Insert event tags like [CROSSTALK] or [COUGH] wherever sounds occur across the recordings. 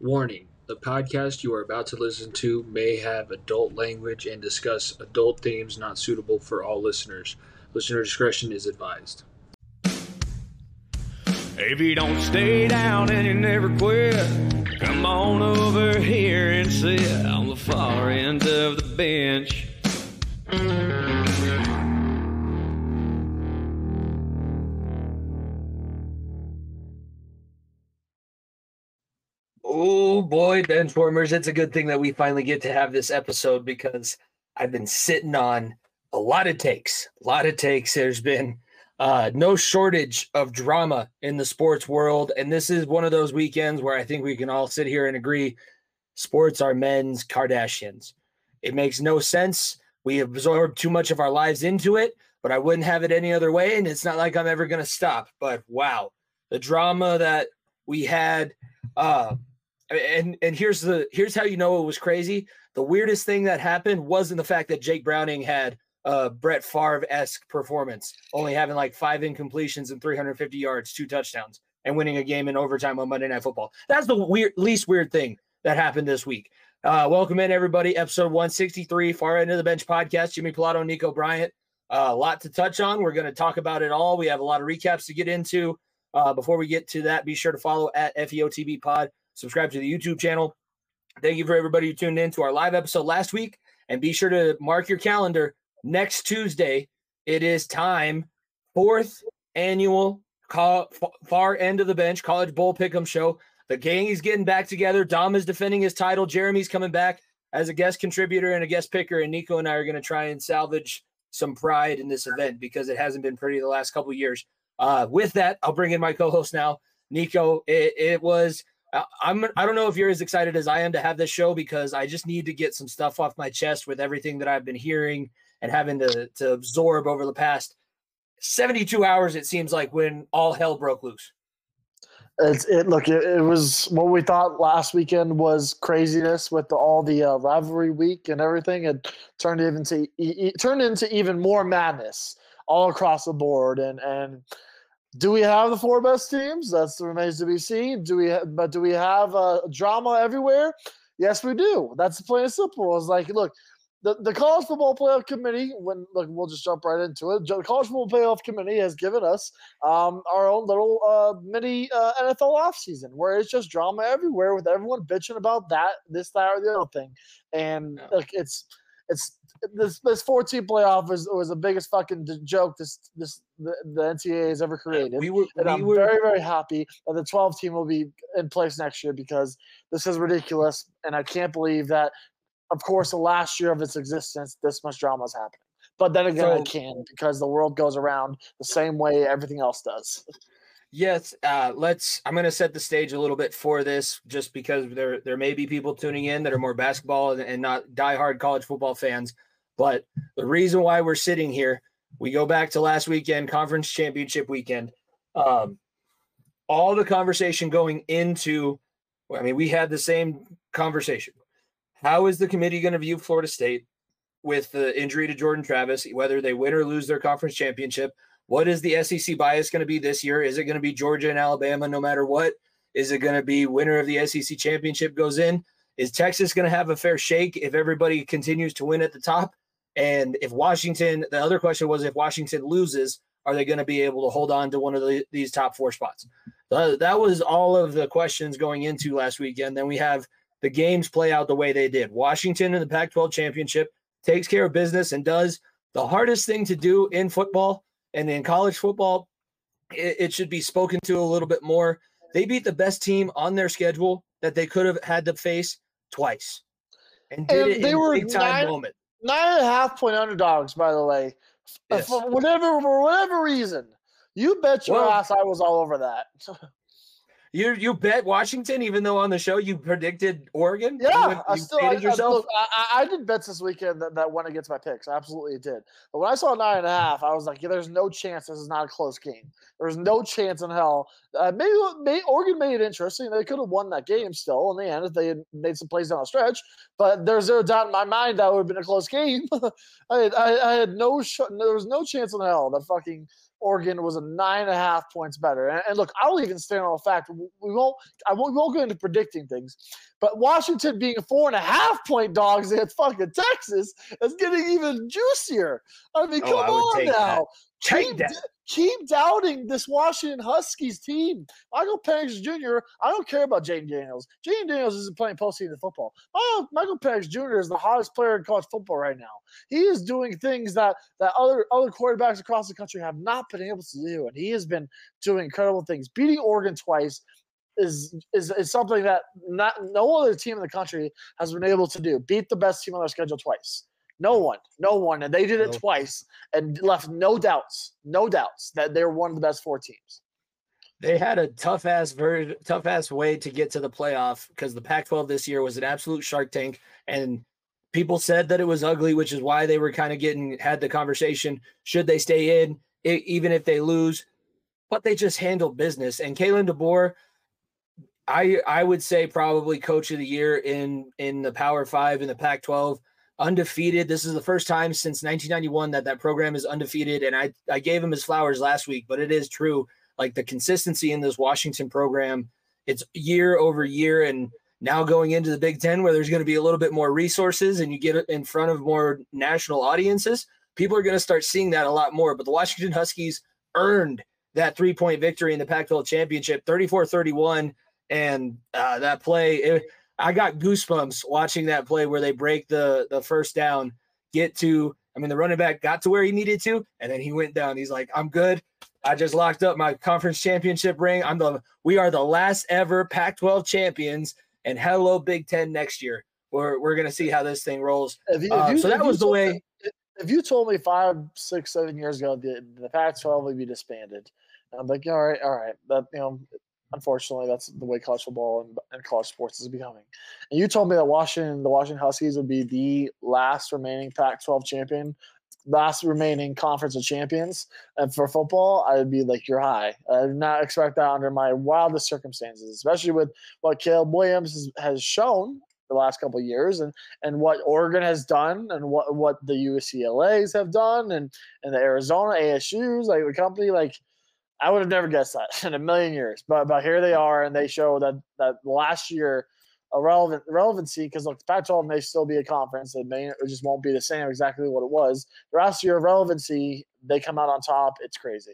Warning the podcast you are about to listen to may have adult language and discuss adult themes not suitable for all listeners. Listener discretion is advised. If you don't stay down and you never quit, come on over here and sit on the far end of the bench. Oh boy, benchwarmers! It's a good thing that we finally get to have this episode because I've been sitting on a lot of takes. A lot of takes. There's been uh, no shortage of drama in the sports world, and this is one of those weekends where I think we can all sit here and agree: sports are men's Kardashians. It makes no sense. We absorb too much of our lives into it, but I wouldn't have it any other way, and it's not like I'm ever going to stop. But wow, the drama that we had. Uh, and and here's the here's how you know it was crazy. The weirdest thing that happened wasn't the fact that Jake Browning had a Brett Favre esque performance, only having like five incompletions and 350 yards, two touchdowns, and winning a game in overtime on Monday Night Football. That's the weird least weird thing that happened this week. Uh, welcome in everybody, episode 163, Far End of the Bench podcast. Jimmy Pilato, Nico Bryant. Uh, a lot to touch on. We're going to talk about it all. We have a lot of recaps to get into. Uh, before we get to that, be sure to follow at FEOTB Pod subscribe to the YouTube channel. Thank you for everybody who tuned in to our live episode last week. And be sure to mark your calendar next Tuesday. It is time, fourth annual far end of the bench college bowl pick'em show. The gang is getting back together. Dom is defending his title. Jeremy's coming back as a guest contributor and a guest picker. And Nico and I are going to try and salvage some pride in this event because it hasn't been pretty the last couple years. Uh, with that, I'll bring in my co-host now, Nico. It, it was I'm I don't know if you're as excited as I am to have this show because I just need to get some stuff off my chest with everything that I've been hearing and having to to absorb over the past 72 hours it seems like when all hell broke loose. It's it look it, it was what we thought last weekend was craziness with the, all the uh, rivalry week and everything it turned even to it turned into even more madness all across the board and and do we have the four best teams? That's the remains to be seen. Do we? Ha- but do we have uh, drama everywhere? Yes, we do. That's plain and simple. It's like, look, the, the college football playoff committee. When look, we'll just jump right into it. The college football playoff committee has given us um, our own little uh, mini uh, NFL offseason where it's just drama everywhere with everyone bitching about that, this, that, or the other thing, and yeah. look, it's it's this this 14 playoff was was the biggest fucking joke this this the, the NCAA has ever created. We were, and we I'm were, very very happy that the 12 team will be in place next year because this is ridiculous, and I can't believe that. Of course, the last year of its existence, this much drama is happening. But then again, so, I can because the world goes around the same way everything else does. Yes, uh, let's. I'm going to set the stage a little bit for this, just because there there may be people tuning in that are more basketball and, and not diehard college football fans. But the reason why we're sitting here, we go back to last weekend, conference championship weekend. Um, all the conversation going into, I mean, we had the same conversation. How is the committee going to view Florida State with the injury to Jordan Travis, whether they win or lose their conference championship? What is the SEC bias going to be this year? Is it going to be Georgia and Alabama no matter what? Is it going to be winner of the SEC championship goes in? Is Texas going to have a fair shake if everybody continues to win at the top? And if Washington, the other question was if Washington loses, are they going to be able to hold on to one of the, these top four spots? That was all of the questions going into last weekend. Then we have the games play out the way they did. Washington in the Pac 12 championship takes care of business and does the hardest thing to do in football and in college football. It, it should be spoken to a little bit more. They beat the best team on their schedule that they could have had to face twice and did and it they in were big time nine, moment nine and a half point underdogs, by the way. Yes. For whatever for whatever reason, you bet your well, ass I was all over that. [LAUGHS] You you bet Washington, even though on the show you predicted Oregon. Yeah, you, you I still I, yourself. I, I, did bets this weekend that, that went against my picks. I absolutely did. But when I saw nine and a half, I was like, yeah, there's no chance this is not a close game. There's no chance in hell. Uh, maybe, maybe Oregon made it interesting. They could have won that game still in the end if they had made some plays down the stretch. But there's no doubt in my mind that would have been a close game. [LAUGHS] I, had, I, I, had no sh- there was no chance in hell that fucking Oregon was a nine and a half points better. And, and look, I'll even stand on the fact we won't. I won't, we won't go into predicting things, but Washington being a four and a half point dogs against fucking Texas is getting even juicier. I mean, Oh, come I on now. that. Take Keep that. Keep doubting this Washington Huskies team. Michael Penix Jr. I don't care about Jayden Daniels. Jayden Daniels isn't playing postseason football. Michael, Michael Penix Jr. is the hottest player in college football right now. He is doing things that that other other quarterbacks across the country have not been able to do, and he has been doing incredible things. Beating Oregon twice is is, is something that not no other team in the country has been able to do. Beat the best team on their schedule twice. No one, no one, and they did it Nope. twice and left no doubts, no doubts that they're one of the best four teams. They had a tough ass, very tough ass way to get to the playoff because the Pac-12 this year was an absolute shark tank, and people said that it was ugly, which is why they were kind of getting had the conversation: should they stay in, e- even if they lose? But they just handled business. And Kalen DeBoer, I I would say probably coach of the year in in the Power Five in the Pac-12, undefeated. This is the first time since 1991 that that program is undefeated, and I I gave him his flowers last week, but it is true like the consistency in this Washington program, it's year over year. And now going into the Big Ten, where there's going to be a little bit more resources and you get in front of more national audiences, people are going to start seeing that a lot more. But the Washington Huskies earned that three point victory in the Pac 12 championship 34 31. And uh, that play, it, I got goosebumps watching that play where they break the, the first down, get to, I mean, the running back got to where he needed to, and then he went down. He's like, I'm good. I just locked up my conference championship ring. I'm the we are the last ever Pac-12 champions, and hello Big Ten next year. We're we're gonna see how this thing rolls. If you, Uh, if you- so that was the way. me- If you told me five, six, seven years ago the, the Pac-12 would be disbanded, I'm like, all right, all right. That you know, unfortunately, that's the way college football and, and college sports is becoming. And you told me that Washington, the Washington Huskies, would be the last remaining Pac-12 champion, last remaining conference of champions, and for football, I'd be like, you're high. I did not expect that under my wildest circumstances, especially with what Caleb Williams has, shown the last couple years and and what Oregon has done and what what the UCLA's have done and and the Arizona ASU's like the company like I would have never guessed that [LAUGHS] in a million years but but here they are and they show that that last year a relevant relevancy because look the Pac-12 may still be a conference it may it just won't be the same exactly what it was the last year of relevancy they come out on top it's crazy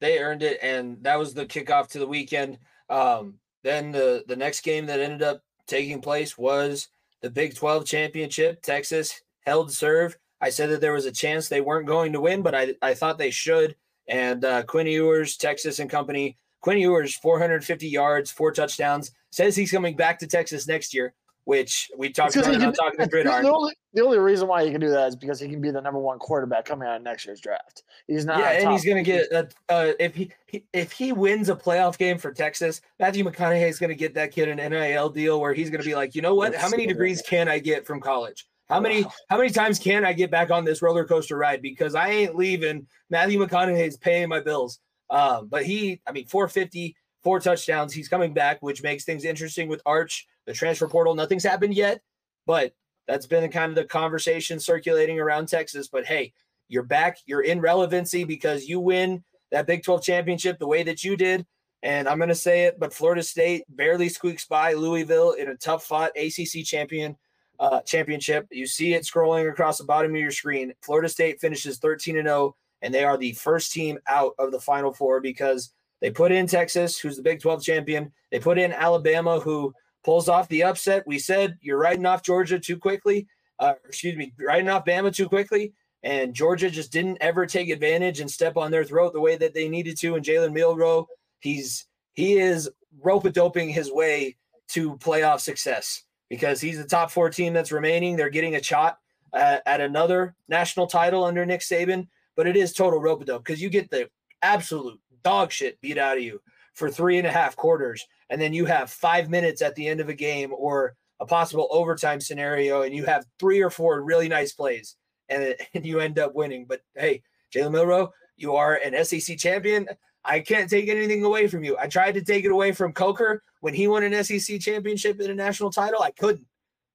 They earned it, and that was the kickoff to the weekend. Um, then the the next game that ended up taking place was the Big 12 championship. Texas held serve. I said that there was a chance they weren't going to win, but I, I thought they should. And uh, Quinn Ewers, Texas and company, Quinn Ewers, 450 yards, four touchdowns, says he's coming back to Texas next year, which we talked about can- Talking the the, Gridiron. the only, the only reason why he can do that is because he can be the number one quarterback coming out of next year's draft. He's not. Yeah, and he's going to get a, uh, if he, he if he wins a playoff game for Texas, Matthew McConaughey is going to get that kid an NIL deal where he's going to be like, you know what? How many degrees can I get from college? How many how many times can I get back on this roller coaster ride? Because I ain't leaving. Matthew McConaughey's paying my bills. Um, but he, I mean, 450, four touchdowns. He's coming back, which makes things interesting with Arch, the transfer portal. Nothing's happened yet, but that's been kind of the conversation circulating around Texas. But hey, you're back. You're in relevancy because you win that Big 12 championship the way that you did. And I'm going to say it, but Florida State barely squeaks by Louisville in a tough fought ACC champion uh, championship. You see it scrolling across the bottom of your screen. Florida State finishes 13 and 0, and they are the first team out of the Final Four because they put in Texas, who's the Big 12 champion. They put in Alabama, who pulls off the upset. We said you're riding off Georgia too quickly. Uh, excuse me, riding off Bama too quickly. And Georgia just didn't ever take advantage and step on their throat the way that they needed to. And Jalen Milroe, he's he is rope a doping his way to playoff success because he's the top four team that's remaining. They're getting a shot at, at another national title under Nick Saban, but it is total rope dope because you get the absolute dog shit beat out of you for three and a half quarters, and then you have five minutes at the end of a game or a possible overtime scenario, and you have three or four really nice plays, and, [LAUGHS] and you end up winning. But hey, Jalen Milroe, you are an SEC champion. I can't take anything away from you. I tried to take it away from Coker when he won an SEC championship and a national title. I couldn't.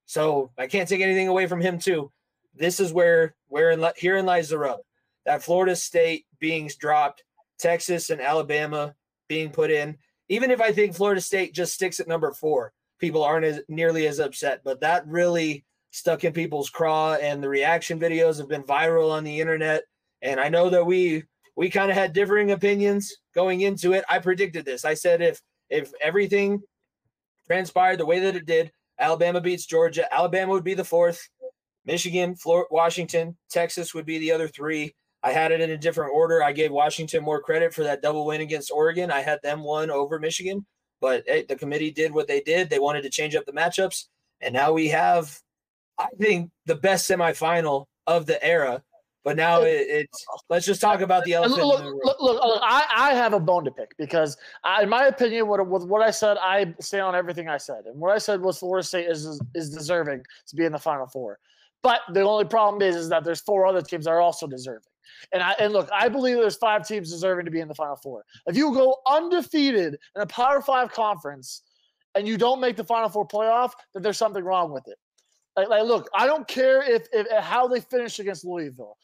So I can't take anything away from him too. This is where where in, herein lies the rub. that Florida State being dropped, Texas and Alabama being put in. Even if I think Florida State just sticks at number four, people aren't as nearly as upset. But that really stuck in people's craw, and the reaction videos have been viral on the internet. And I know that we we kind of had differing opinions going into it. I predicted this. I said if if everything transpired the way that it did, Alabama beats Georgia, Alabama would be the fourth, Michigan, Florida, Washington, Texas would be the other three. I had it in a different order. I gave Washington more credit for that double win against Oregon. I had them one over Michigan, but hey, the committee did what they did. They wanted to change up the matchups, and now we have, I think, the best semifinal of the era. But now it, it's let's just talk about the elephant. Look, the look, look, look, I, I have a bone to pick because, I, in my opinion, what with what I said, I stand on everything I said, and what I said was Florida State is is deserving to be in the Final Four. But the only problem is, is that there's four other teams that are also deserving. And I and look, I believe there's five teams deserving to be in the Final Four. If you go undefeated in a Power Five conference and you don't make the Final Four playoff, then there's something wrong with it. Like, like look, I don't care if, if how they finish against Louisville.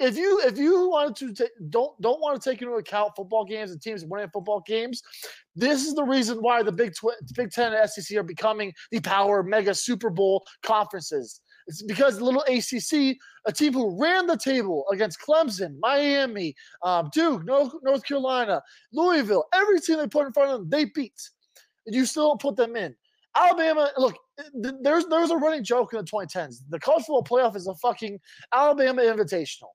If you if you wanted to ta- don't don't want to take into account football games and teams winning football games, this is the reason why the Big Tw- Big Ten and SEC are becoming the power mega Super Bowl conferences. It's because little ACC, a team who ran the table against Clemson, Miami, um, Duke, North, North Carolina, Louisville, every team they put in front of them, they beat. And you still don't put them in. Alabama, look, there's there's a running joke in the 2010s. The college football playoff is a fucking Alabama invitational.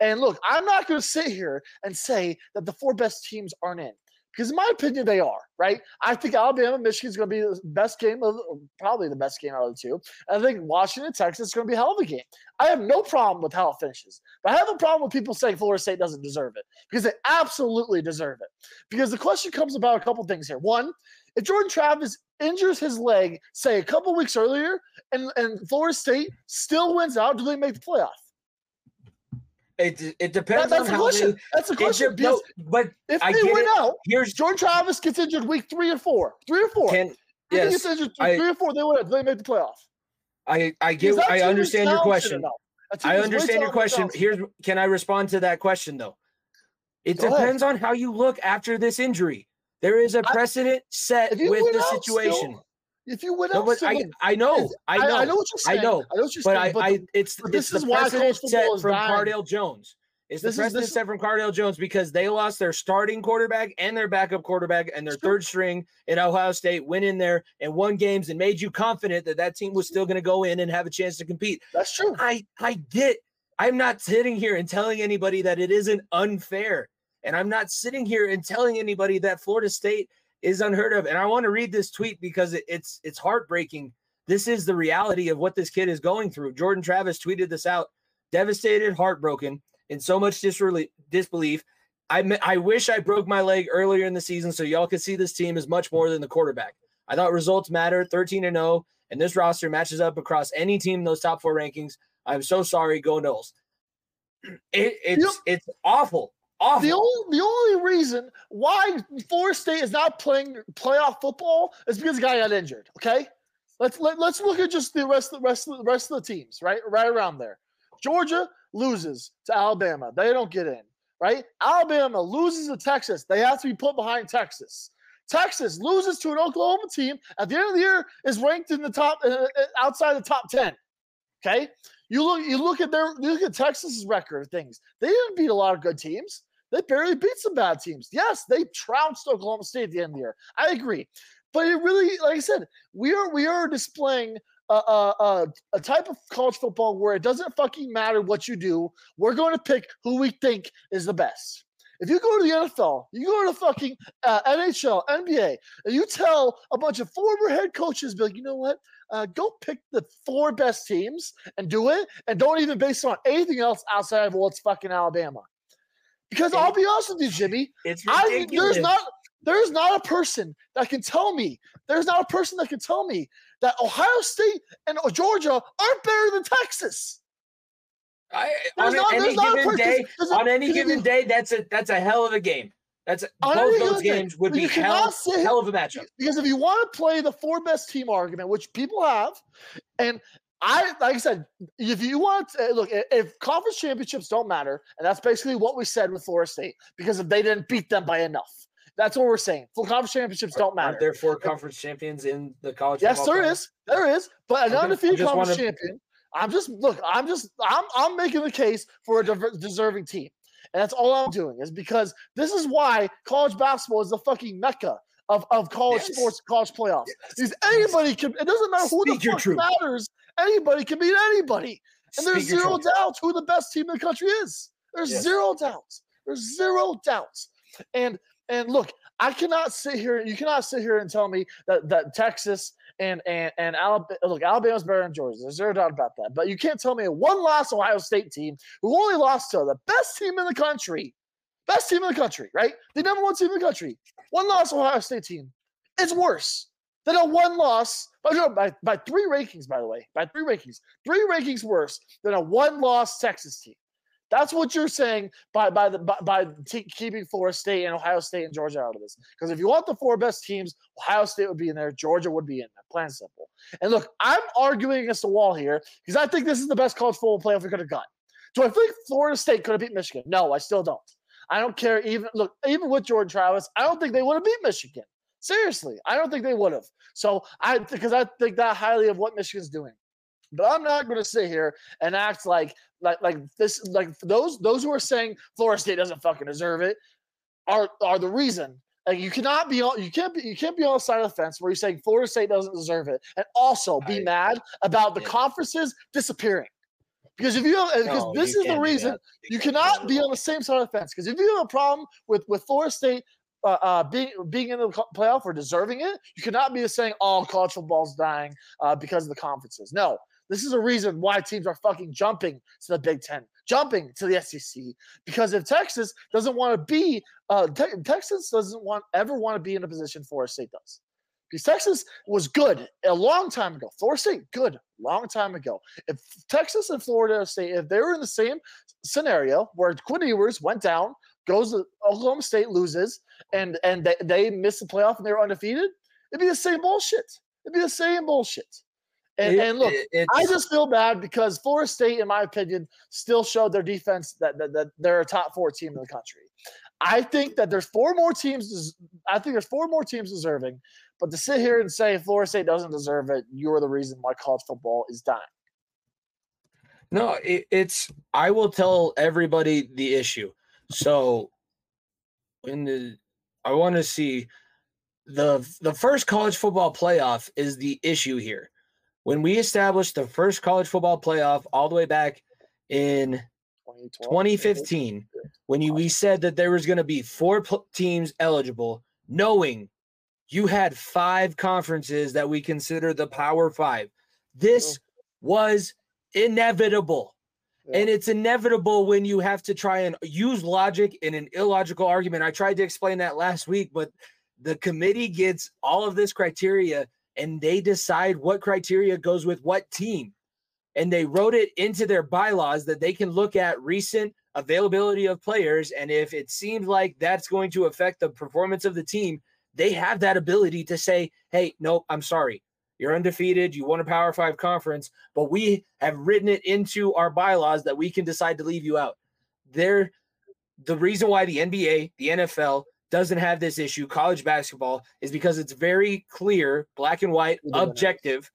And look, I'm not going to sit here and say that the four best teams aren't in because, in my opinion, they are. Right? I think Alabama, Michigan is going to be the best game of probably the best game out of the two. And I think Washington, Texas is going to be a hell of a game. I have no problem with how it finishes, but I have a problem with people saying Florida State doesn't deserve it because they absolutely deserve it. Because the question comes about a couple things here. One, if Jordan Travis injures his leg, say a couple weeks earlier, and, and Florida State still wins out, do they make the playoff? It, it That- depends that's on the how question. they. That's it question. because but if I they win out, here's Jordan Travis gets injured week three or four. Three or four. can If he yes. gets injured I- three or four, they win. They make the playoff? I I get I understand your question. That I understand your question. Here's can I respond to that question though? It Go ahead. depends on how you look after this injury. There is a precedent set with the out still, situation. If you win No, out, but I, I know, I know, I know what you're saying. I know, I know what you're but saying. I, but the- I it's but this the is why college set football is from. Cardale Jones. It's the This is- precedent this- set from Cardale Jones because they lost their starting quarterback and their backup quarterback and their third string in Ohio State went in there and won games and made you confident that that team was still going to go in and have a chance to compete. that's true. I I get. I'm not sitting here and telling anybody that it isn't unfair, and I'm not sitting here and telling anybody that Florida State is unheard of. And I want to read this tweet because it, it's it's heartbreaking. This is the reality of what this kid is going through. Jordan Travis tweeted this out, devastated, heartbroken, in so much disreli- disbelief. I I wish I broke my leg earlier in the season so y'all could see this team is much more than the quarterback. I thought results matter, 13 and 0, and this roster matches up across any team in those top four rankings. I'm so sorry, go Noles. [CLEARS THROAT] It, it's it's awful, awful. The only the only reason why Florida State is not playing playoff football is because the guy got injured. Okay, let's let, let's look at just the rest of the rest of the rest of the teams right right around there. Georgia loses to Alabama, they don't get in. Right, Alabama loses to Texas, they have to be put behind Texas. Texas loses to an Oklahoma team at the end of the year is ranked in the top uh, uh, outside the top ten. Okay, you look you look at their you look at Texas's record of things. They didn't beat a lot of good teams. They barely beat some bad teams. Yes, they trounced Oklahoma State at the end of the year. I agree, but it really, like I said, we are we are displaying a, a, type of college football where it doesn't fucking matter what you do. We're going to pick who we think is the best. If you go to the NFL, you go to the fucking uh, NHL, NBA, and you tell a bunch of former head coaches, be like, you know what? Uh, go pick the four best teams and do it, and don't even base it on anything else outside of what's fucking Alabama. Because I'll be honest with you, Jimmy, it's I there's not there's not a person that can tell me there's not a person that can tell me that Ohio State and Georgia aren't better than Texas. I, There's on not- any a given person- day, there's on any given day, that's a that's a hell of a game. That's both those games would be hell, hell of a matchup. Because if you want to play the four best team argument, which people have, and I like I said, if you want to, look, if conference championships don't matter, and that's basically what we said with Florida State, because if they didn't beat them by enough, that's what we're saying. Full conference championships don't matter. Aren't there four conference champions in the college? Yes, there playoff? is. There is, but an undefeated conference wanna- champion. I'm just look. I'm just. I'm. I'm making the case for a deserving team, and that's all I'm doing. Is because this is why college basketball is the fucking mecca of, of college Yes. sports, college playoffs. Because anybody can. It doesn't matter who Speak the fuck truth. matters. Anybody can beat anybody, and there's Speak your zero truth. doubts who the best team in the country is. There's Yes. zero doubts. There's zero doubts. And and look, I cannot sit here. You cannot sit here and tell me that that Texas and and and Alabama. Look, Alabama's better than Georgia. There's zero doubt about that. But you can't tell me a one loss Ohio State team who only lost to the best team in the country, best team in the country, right? The number one team in the country. One loss Ohio State team It's worse than a one loss. Oh, by, by by three rankings, by the way, by three rankings, three rankings worse than a one loss Texas team. That's what you're saying by by the by, by t- keeping Florida State and Ohio State and Georgia out of this. Because if you want the four best teams, Ohio State would be in there, Georgia would be in there. Plain and simple. And look, I'm arguing against the wall here because I think this is the best college football playoff we could have got. Do I think Florida State could have beat Michigan? No, I still don't. I don't care. Even look, even with Jordan Travis, I don't think they would have beat Michigan. Seriously, I don't think they would have. So I because I think that highly of what Michigan's doing. But I'm not going to sit here and act like like like this like those those who are saying Florida State doesn't fucking deserve it are are the reason. Like you cannot be on you can't be you can't be on the side of the fence where you're saying Florida State doesn't deserve it and also be I- mad about the yeah. conferences disappearing. Because if you because No, this is the reason you cannot be on the same side of the fence. Because if you have a problem with with Florida State uh, uh, being being in the playoff or deserving it, you cannot be saying all college football's dying uh, because of the conferences. No, this is a reason why teams are fucking jumping to the Big Ten, jumping to the SEC. Because if Texas doesn't want to be, uh, Te- Texas doesn't want ever want to be in a position Florida State does. Because Texas was good a long time ago. Florida State good long time ago. If Texas and Florida State, if they were in the same scenario where Quinn Ewers went down, goes to Oklahoma State, loses, and and they, they miss the playoff and they were undefeated, it'd be the same bullshit. It'd be the same bullshit. And, It- and look, it- I just feel bad because Florida State, in my opinion, still showed their defense that, that, that they're a top four team in the country. I think that there's four more teams. I think there's four more teams deserving. But to sit here and say Florida State doesn't deserve it, you're the reason why college football is dying. No, it, it's I will tell everybody the issue. So in the I want to see the the first college football playoff is the issue here. When we established the first college football playoff all the way back in 2015 when you we said that there was going to be four pl- teams eligible knowing you had five conferences that we consider the power 5 this was inevitable and it's inevitable when you have to try and use logic in an illogical argument. I tried to explain that last week but the committee gets all of this criteria and they decide what criteria goes with what team. And they wrote it into their bylaws that they can look at recent availability of players. And if it seems like that's going to affect the performance of the team they have that ability to say hey no i'm sorry you're undefeated you won a power 5 conference but we have written it into our bylaws that we can decide to leave you out they're the reason why the NBA the NFL doesn't have this issue college basketball is because it's very clear black and white Who the winner is. objective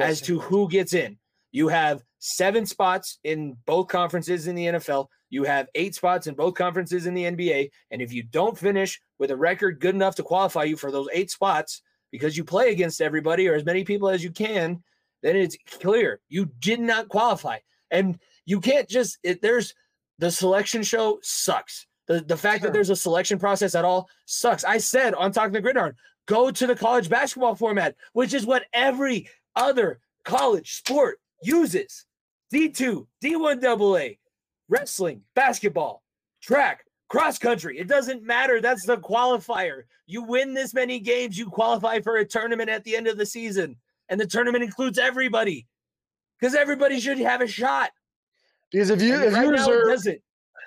as to who gets in. You have seven spots in both conferences in the NFL. You have eight spots in both conferences in the NBA. And if you don't finish with a record good enough to qualify you for those eight spots because you play against everybody or as many people as you can, then it's clear you did not qualify. And you can't just, it, there's the selection show sucks. The, the fact Sure. that there's a selection process at all sucks. I said on Talking the Gridiron, go to the college basketball format, which is what every other college sport uses. D2, D1 AA, wrestling, basketball, track, cross country. It doesn't matter. That's the qualifier. You win this many games, you qualify for a tournament at the end of the season. And the tournament includes everybody because everybody should have a shot. because if you And if right you now, reserve it doesn't.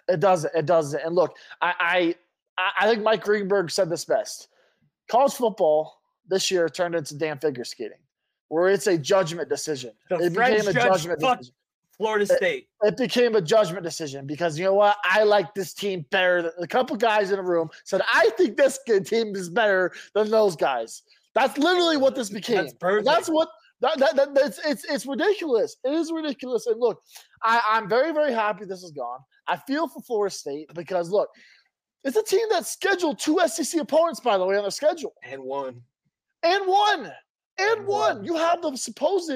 It doesn't. It doesn't. And look, I, I I think Mike Greenberg said this best. College football this year turned into damn figure skating. where it's a judgment decision. The it French became a judge judgment decision. Florida State. It became a judgment decision because you know what? I like this team better. Than, a couple guys in a room said, "I think this team is better than those guys." That's literally what this became. That's. That's what that, that, that that's it's it's ridiculous. It is ridiculous. And look, I, I'm very very happy this is gone. I feel for Florida State because look, it's a team that scheduled two SEC opponents by the way on their schedule and one. and one, and And won. won. You have the supposed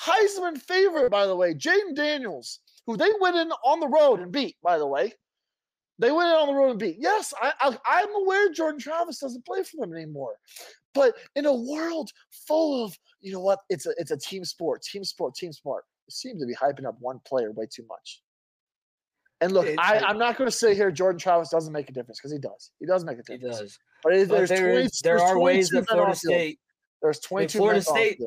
Heisman favorite by the way, Jayden Daniels, who they went in on the road and beat. By the way, they went in on the road and beat. Yes, I, I I'm aware Jordan Travis doesn't play for them anymore, but in a world full of you know what, it's a it's a team sport, team sport, team sport. It seems to be hyping up one player way too much. And look, It- I, I- I'm not going to say here Jordan Travis doesn't make a difference because he does. He does make a He difference. does. But, it, But there's there, 20 is, there there's are ways that Florida. State, There's I mean, 22 Florida State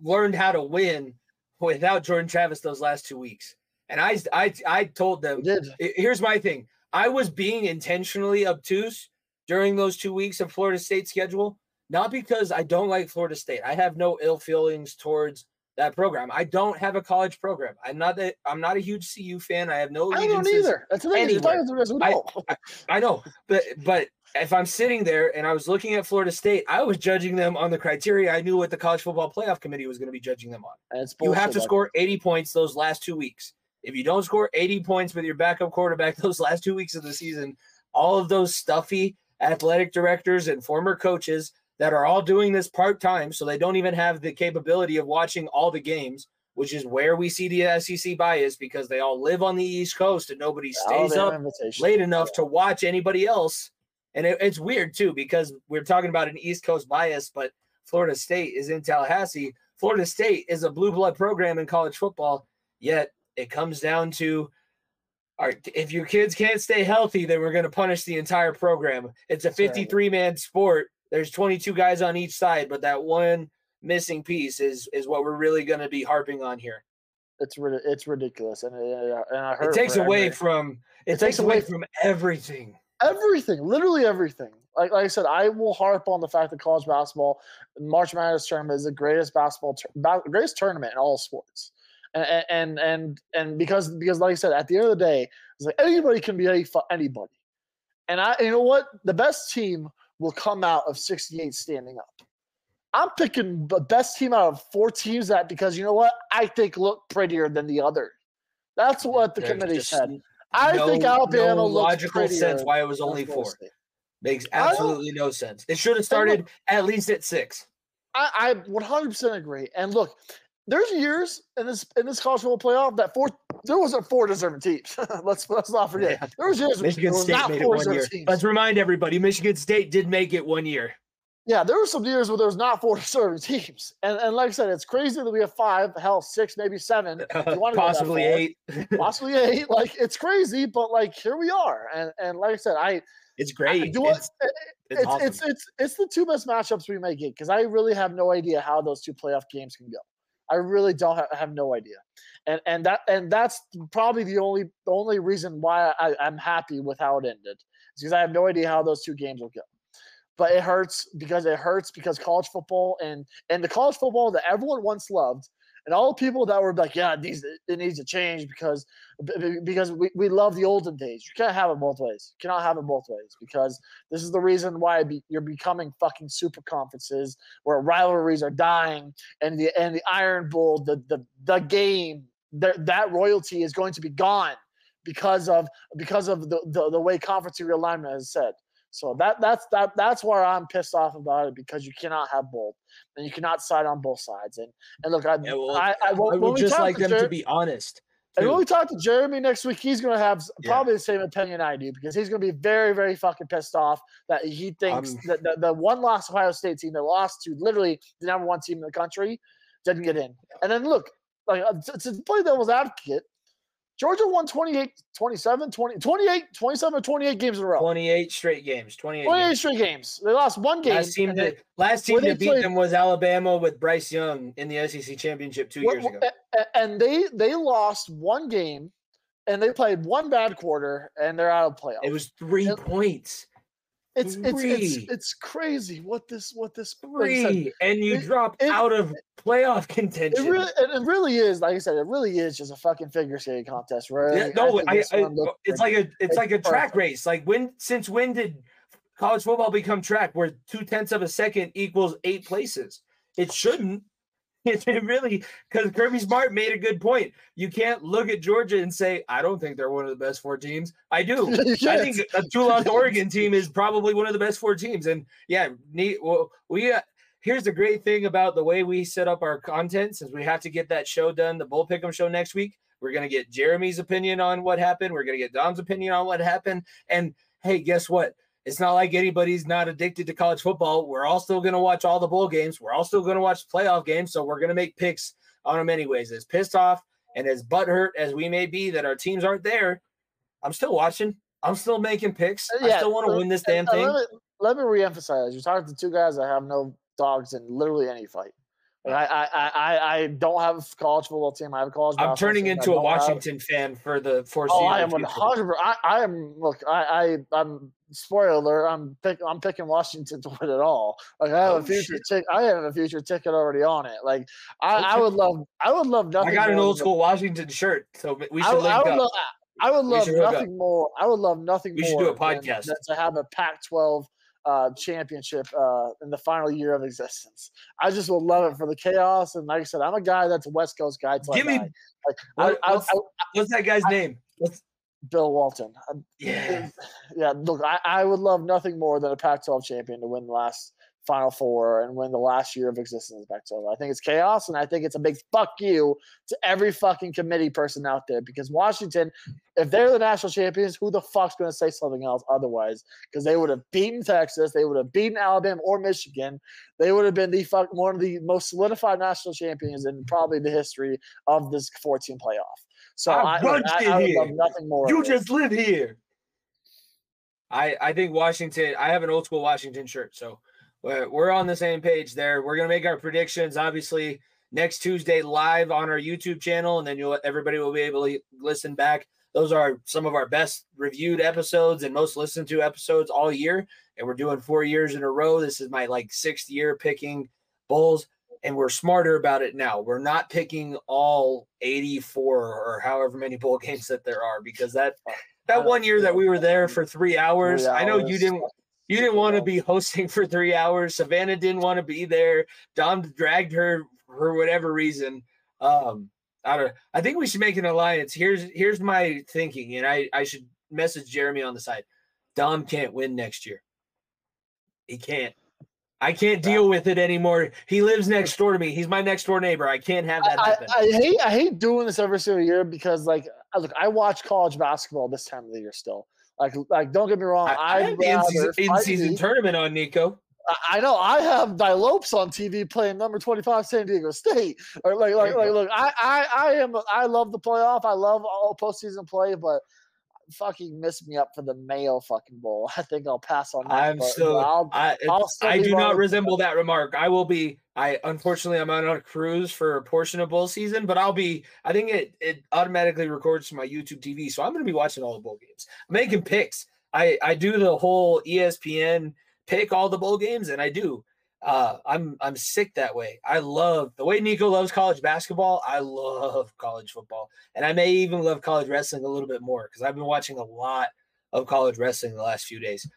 learned how to win without Jordan Travis those last two weeks. And I, I, I told them. Here's my thing. I was being intentionally obtuse during those two weeks of Florida State schedule, not because I don't like Florida State. I have no ill feelings towards that program. I don't have a college program. I'm not that I'm not a huge CU fan. I have no I don't either. That's the thing. Anywhere. talking to us, we I- I know, but but if I'm sitting there and I was looking at Florida State, I was judging them on the criteria I knew what the college football playoff committee was going to be judging them on. It's You have to score 80 points those last two weeks. If you don't score 80 points with your backup quarterback [LAUGHS] those last two weeks of the season, all of those stuffy athletic directors and former coaches that are all doing this part time, so they don't even have the capability of watching all the games, which is where we see the SEC bias because they all live on the East Coast and nobody stays up invitations. late enough to watch anybody else. And it, it's weird too because we're talking about an East Coast bias, but Florida State is in Tallahassee. Florida State is a blue blood program in college football, yet it comes down to all right, if your kids can't stay healthy, then we're going to punish the entire program. It's a 53 man sport. There's 22 guys on each side, but that one missing piece is is what we're really going to be harping on here. It's it's ridiculous, and uh, and I heard It takes away from it, It takes takes away from everything. everything, literally everything. Like, like I said, I will harp on the fact that college basketball, March Madness tournament is the greatest basketball, ba- greatest tournament in all sports. And and and and because because like I said, at the end of the day, it's like anybody can be any, anybody. And I, you know what, the best team will come out of 68 standing up. I'm picking the best team out of four teams that because you know what I think look prettier than the other. That's what the There's committee said. I no- think Alabama no looks logical sense why it was only four. State. Makes absolutely no sense. It should have started at least at six. I, I 100% agree. And look, there's years in this in this college football playoff that four there wasn't four deserving teams. [LAUGHS] let's let's not forget. Yeah. There was years Michigan was State not made it four one year. teams. Let's remind everybody: Michigan State did make it one year. Yeah, there were some years where there was not four [LAUGHS] deserving teams. And and like I said, it's crazy that we have five, hell, six, maybe seven, Possibly eight. [LAUGHS] possibly eight. Like it's crazy, but like here we are. And and like I said, I It's I great. do it's, it. it's, it's, awesome. it's it's it's the two best matchups we may get because I really have no idea how those two playoff games can go. I really don't have, have no idea, and and that and that's probably the only the only reason why I, I'm happy with how it ended is because I have no idea how those two games will go. But it hurts because it hurts because college football and and the college football that everyone once loved and all the people that were like, yeah, needs it needs to change because because we, we love the olden days. You can't have it both ways. You cannot have it both ways because this is the reason why be, you're becoming fucking super conferences where rivalries are dying and the and the Iron Bowl, the the the game, that that royalty is going to be gone because of because of the the, the way conference realignment has said. So that that's that that's where I'm pissed off about it because you cannot have both and you cannot side on both sides. And and look, I Yeah, well, I, I, I would just like them to be honest. and when we talk to Jeremy next week, he's going to have Yeah. probably the same opinion I do because he's going to be very, very fucking pissed off that he thinks Um, that the, the one lost Ohio State team that lost to literally the number one team in the country didn't get in. And then look, like to, to play devil's advocate, Georgia won 28, 27, 20, 28, 27 or 28 games in a row. 28 straight games. 28. 28 games. straight games. They lost one game. Last team and they- to last team to beat played- them was Alabama with Bryce Young in the SEC championship two years ago. And they they lost one game and they played one bad quarter and they're out of playoffs. It was three Yep. points. It's it's it's it's crazy what this what this like Three, and you it- drop it- out of playoff It contention. really, it it really is. Like I said, it really is just a fucking figure skating contest, right? Yeah, no, think I, I, it's like a it's like a track perfect. race. Like when since when did college football become track where two tenths of a second equals eight places? It shouldn't. It, [LAUGHS] it really because Kirby Smart made a good point. You can't look at Georgia and say, I don't think they're one of the best four teams. I do. [LAUGHS] I think a loss Oregon team is probably one of the best four teams. And yeah, neat. Well, we uh, here's the great thing about the way we set up our content since we have to get that show done, the Bull Pick'em show next week. We're gonna get Jeremy's opinion on what happened. We're gonna get Dom's opinion on what happened. And hey, guess what? It's not like anybody's not addicted to college football. We're all still gonna watch all the bowl games. We're all still gonna watch playoff games. So we're gonna make picks on them anyways. As pissed off and as butthurt as we may be that our teams aren't there, I'm still watching. I'm still making picks. I still want to win this damn thing. Let me, let me reemphasize. You're talking to two guys that have no dogs in literally any fight. Like I, I, I, I- I don't have a college football team. I have a college. I'm turning. Into a don't have- Washington fan for the Oh, foreseeable I am one future. hundred. I, I am. Look, I, I, I'm. Spoiler alert! I'm pick, I'm picking Washington to win it all. Like I have Oh, a future ticket. I have a future ticket already on it. Like I, oh, I would love. I would love nothing. I got an old school Washington shirt, so we I, should I link would up. love. I would love nothing more. I would love nothing We more. should do a than- podcast. than to have a Pac-12 uh, championship uh, in the final year of existence. I just would love it for the chaos. And like I said, I'm a guy that's a West Coast guy. Give me- Like What- I, I, what's- I, What's that guy's name? What's, Bill Walton. Yeah, yeah, look, I, I would love nothing more than a Pac-12 champion to win the last Final Four and win the last year of existence of Pac-12. I think it's chaos, and I think it's a big fuck you to every fucking committee person out there because Washington, if they're the national champions, who the fuck's going to say something else otherwise? Because they would have beaten Texas, they would have beaten Alabama or Michigan, they would have been the fuck one of the most solidified national champions in probably the history of this 14 playoff. So I I, I, I would love nothing more. you just live here. I I think Washington. I have an old school Washington shirt, so we're, we're on the same page there. We're gonna make our predictions, obviously next Tuesday live on our YouTube channel, and then you'll everybody will be able to listen back. Those are some of our best reviewed episodes and most listened to episodes all year, and we're doing four years in a row. This is my like sixth year picking Bulls, and we're smarter about it now. We're not picking all 84 or however many bowl [LAUGHS] games that there are because that that uh, one year that we were there for three hours, Three I know you didn't you didn't want to be hosting for three hours. Savannah didn't want to be there. Dom dragged her for whatever reason. Um, I don't. I think we should make an alliance. Here's here's my thinking, and I I should message Jeremy on the side. Dom can't win next year. He can't. I can't deal with it anymore. He lives next door to me. He's my next door neighbor. I can't have that I, happen. I hate I hate doing this every single year because like I- look, I watch college basketball this time of the year still. Like like don't get me wrong, I, I have the in-season, in-season tournament on Nico. I- I know I have Dilopes on TV playing number twenty five San Diego State. Or like like like look, I I I am I love the playoff. I love all postseason play, but fucking miss me up for the Mayo fucking bowl. [LAUGHS] I think I'll pass on that. I'm still. I'll, I, I'll still I do not resemble that remark. I will be. I unfortunately I'm on a cruise for a portion of bowl season, but I'll be. I think it it automatically records to my YouTube TV, so I'm going to be watching all the bowl games. I'm making picks. I I do the whole ESPN pick all the bowl games, and I do. Uh, I'm I'm sick that way. I love the way Nico loves college basketball. I love college football, and I may even love college wrestling a little bit more because I've been watching a lot of college wrestling the last few days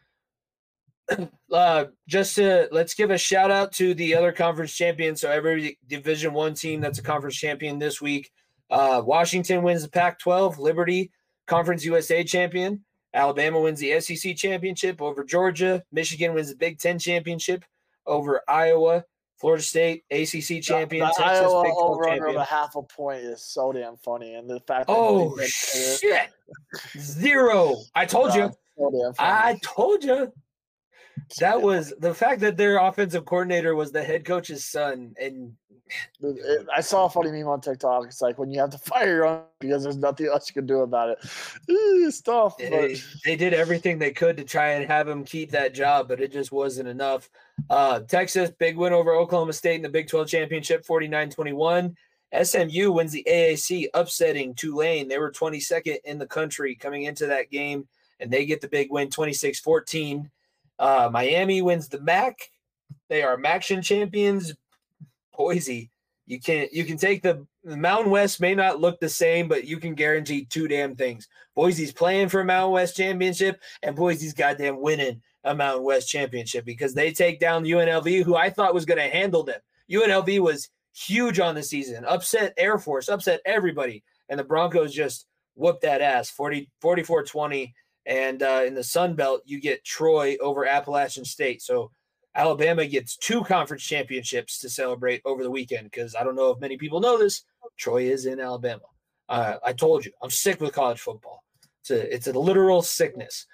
[CLEARS THROAT] uh, just to let's give a shout out to the other conference champions. So every Division One team that's a conference champion this week. Uh, Washington wins the Pac-12. Liberty Conference USA champion. Alabama wins the SEC championship over Georgia. Michigan wins the Big Ten championship over Iowa. Florida State ACC champion. The, the Texas Iowa Big 12 over under of a half a point is so damn funny, and the fact that Oh shit! Zero. I told you. so. I told you. That was the fact that their offensive coordinator was the head coach's son, and I saw a funny meme on TikTok. It's like when you have to [LAUGHS] fire your own because there's nothing else you can do about it. It's tough. But they, they did everything they could to try and have him keep that job, but it just wasn't enough. Uh, Texas, big win over Oklahoma State in the Big 12 championship, 49 21. SMU wins the AAC, upsetting Tulane. They were 22nd in the country coming into that game, and they get the big win, 26 14. Uh, Miami wins the MAC. They are MACtion champions. Boise You can you can take the, the Mountain West may not look the same, but you can guarantee two damn things. Boise's playing for a Mountain West championship, and Boise's goddamn winning a Mountain West championship because they take down UNLV, who I thought was going to handle them. UNLV was huge on the season, upset Air Force, upset everybody, and the Broncos just whooped that ass 40, 44 20. And uh, in the Sun Belt, you get Troy over Appalachian State. So Alabama gets two conference championships to celebrate over the weekend because I don't know if many people know this. Troy is in Alabama. Uh, I told you, I'm sick with college football. It's a, it's a literal sickness.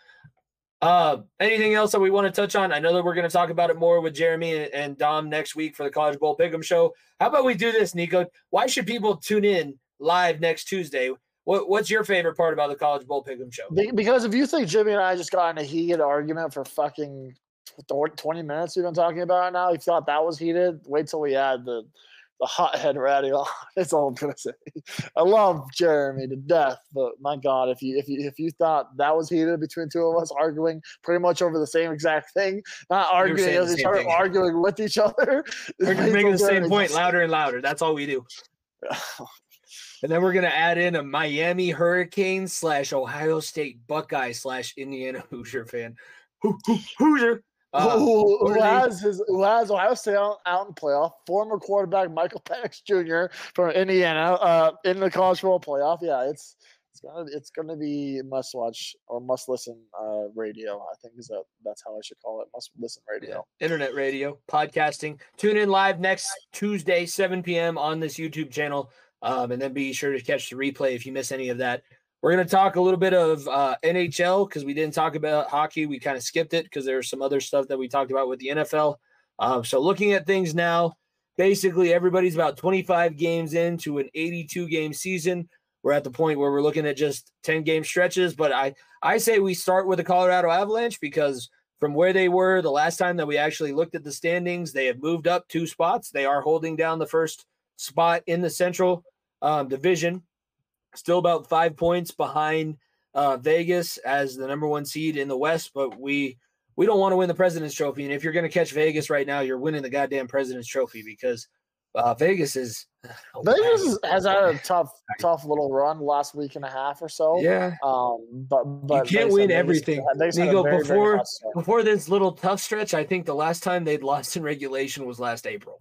Uh, anything else that we want to touch on? I know that we're going to talk about it more with Jeremy and, and Dom next week for the College Bowl Pick'em show. How about we do this, Nico? Why should people tune in live next Tuesday? What, what's your favorite part about the College Bowl Pick'em show? Because if you think Jimmy and I just got in a heated argument for fucking 20 minutes we've been talking about it now. If you thought that was heated? Wait till we add the the hothead radio. [LAUGHS] That's all I'm gonna say. I love Jeremy to death, but my God, if you if you if you thought that was heated between two of us arguing pretty much over the same exact thing, not arguing as each other, arguing with each other. [LAUGHS] We're just making the same point louder and louder. That's all we do. And then we're gonna add in a Miami Hurricane slash Ohio State Buckeye slash Indiana [LAUGHS] Hoosier fan. Hoosier. Uh, who, who has his who has Ohio State out, out in playoff? Former quarterback Michael Penix Jr. from Indiana uh, in the college football playoff. Yeah, it's gonna it's gonna be must watch or must listen uh, radio. I think is that that's how I should call it. Must listen radio. Yeah. Internet radio, podcasting. Tune in live next Tuesday, 7 p.m. on this YouTube channel. Um, and then be sure to catch the replay if you miss any of that. We're going to talk a little bit of uh, NHL because we didn't talk about hockey. We kind of skipped it because there's some other stuff that we talked about with the NFL. Um, so, looking at things now, basically everybody's about 25 games into an 82 game season. We're at the point where we're looking at just 10 game stretches. But I, I say we start with the Colorado Avalanche because from where they were the last time that we actually looked at the standings, they have moved up two spots. They are holding down the first spot in the Central um, Division still about five points behind uh, Vegas as the number one seed in the West, but we we don't want to win the President's Trophy. And if you're going to catch Vegas right now, you're winning the goddamn President's Trophy because uh, Vegas is oh, Vegas has had a [LAUGHS] tough tough little run last week and a half or so. Yeah. Um, but but you can't win everything. Vegas, Nico, very, before very before this little tough stretch, I think the last time they'd lost in regulation was last April.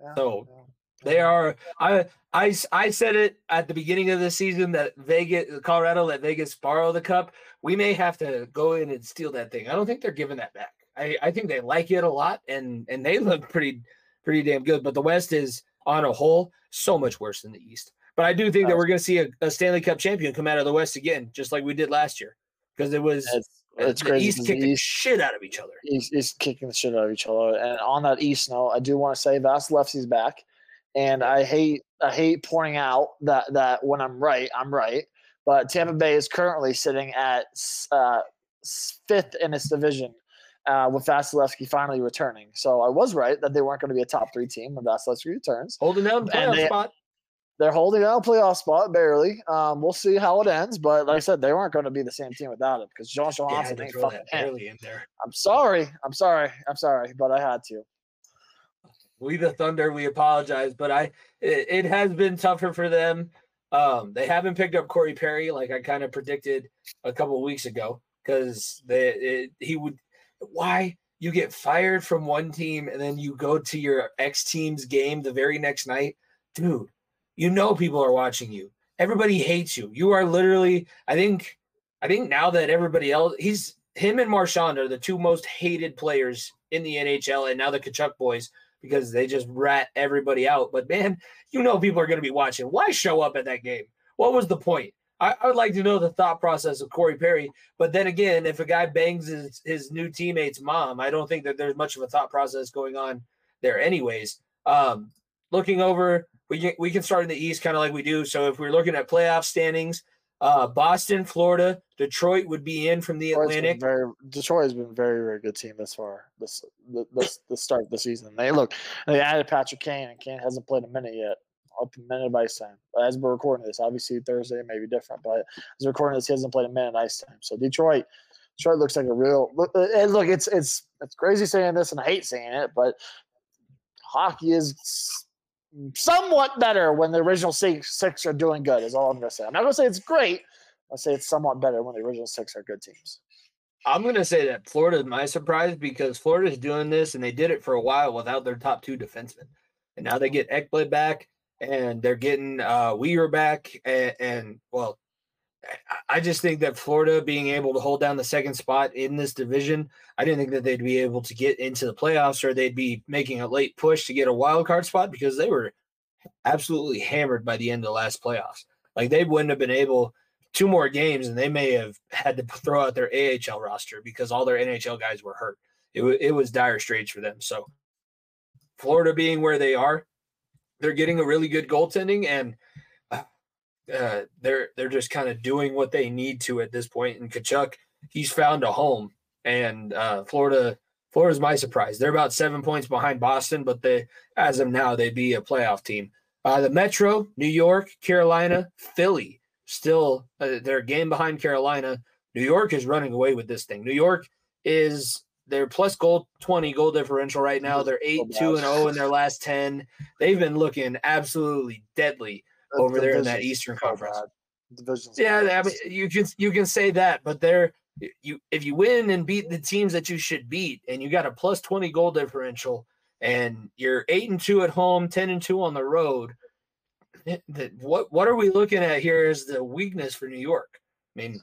Yeah, so yeah. They are. I I I said it at the beginning of the season that Vegas, Colorado, let Vegas borrow the cup. We may have to go in and steal that thing. I don't think they're giving that back. I I think they like it a lot, and and they look pretty pretty damn good. But the West is on a whole so much worse than the East. But I do think that we're going to see a, a, Stanley Cup champion come out of the West again, just like we did last year, because it was. It's, it's crazy. East kicking the shit out of each other. He's, he's kicking the shit out of each other. And on that East note, I do want to say Vasilevskiy's back. And I hate I hate pointing out that that when I'm right, I'm right. But Tampa Bay is currently sitting at uh, fifth in its division uh, with Vasilevskiy finally returning. So I was right that they weren't going to be a top three team when Vasilevskiy returns. Holding down the playoff they, spot. They're holding down a playoff spot barely. Um, we'll see how it ends, but like I said, they weren't going to be the same team without him because Jonas Johansson ain't fucking in there. I'm sorry. I'm sorry. I'm sorry, but I had to we the Thunder, we apologize, but I it, it has been tougher for them. Um, they haven't picked up Corey Perry like I kind of predicted a couple of weeks ago because they it, he would why you get fired from one team and then you go to your ex team's game the very next night, dude. You know people are watching you. Everybody hates you. You are literally. I think. I think now that everybody else, he's him and Marchand are the two most hated players in the NHL, and now the Tkachuk boys because they just rat everybody out. But man, you know people are going to be watching. Why show up at that game? What was the point? I, I, would like to know the thought process of Corey Perry. But then again, if a guy bangs his, his new teammate's mom, I don't think that there's much of a thought process going on there, anyways. Um, looking over, we can, we can start in the East kind of like we do. So if we're looking at playoff standings, uh, Boston, Florida, Detroit would be in from the Detroit's Atlantic. Very, Detroit has been very, very good team this far. This the, this the start of the season. They look they added Patrick Kane, and Kane hasn't played a minute yet. Up a minute of ice time. As we're recording this, obviously Thursday may be different, but as we're recording this, he hasn't played a minute of ice time. So Detroit, Detroit looks like a real look. Uh, and look, it's it's it's crazy saying this, and I hate saying it, but hockey is somewhat better when the original six, six are doing good. Is all I'm gonna say. I'm not gonna say it's great. I'll say it's somewhat better when the original six are good teams. I'm gonna say that Florida is my surprise because Florida's doing this and they did it for a while without their top two defensemen, and now they get Ekblad back and they're getting uh Weir back and, and well, I- just think that Florida being able to hold down the second spot in this division, I didn't think that they'd be able to get into the playoffs or they'd be making a late push to get a wild card spot because they were absolutely hammered by the end of the last playoffs. Like they wouldn't have been able two more games and they may have had to throw out their AHL roster because all their NHL guys were hurt. It, wa- it was dire straits for them. So Florida being where they are, they're getting a really good goaltending and uh, uh, they're they're just kind of doing what they need to at this point. And Tkachuk, he's found a home. And uh, Florida, Florida's my surprise. They're about seven points behind Boston, but they, as of now, they'd be a playoff team. Uh, the Metro, New York, Carolina, Philly, still uh, they're a game behind Carolina. New York is running away with this thing. New York is their plus goal 20 goal differential right now. They're 8 2 and 0 in their last 10. They've been looking absolutely deadly. The Over there in that Eastern Conference. Division's Yeah. I mean, you can you can say that, but they're you if you win and beat the teams that you should beat, and you got a plus twenty goal differential, and you're eight and two at home, ten and two on the road. th- th- what what are we looking at here is the weakness for New York? I mean,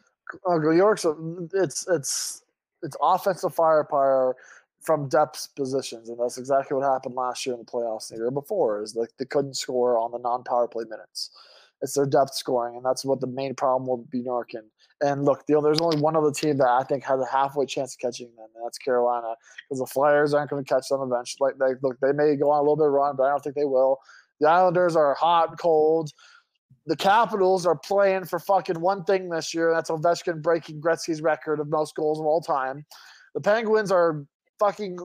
uh, New York's a, it's it's it's offensive firepower from depth positions, and that's exactly what happened last year in the playoffs. and The year before is like they couldn't score on the non-power play minutes. It's their depth scoring, and that's what the main problem will be. York and look, the, there's only one other team that I think has a halfway chance of catching them, and that's Carolina, because the Flyers aren't going to catch them eventually. Like, they, look, they may go on a little bit of run, but I don't think they will. The Islanders are hot and cold the Capitals are playing for fucking one thing this year. That's Ovechkin breaking Gretzky's record of most goals of all time. The Penguins are fucking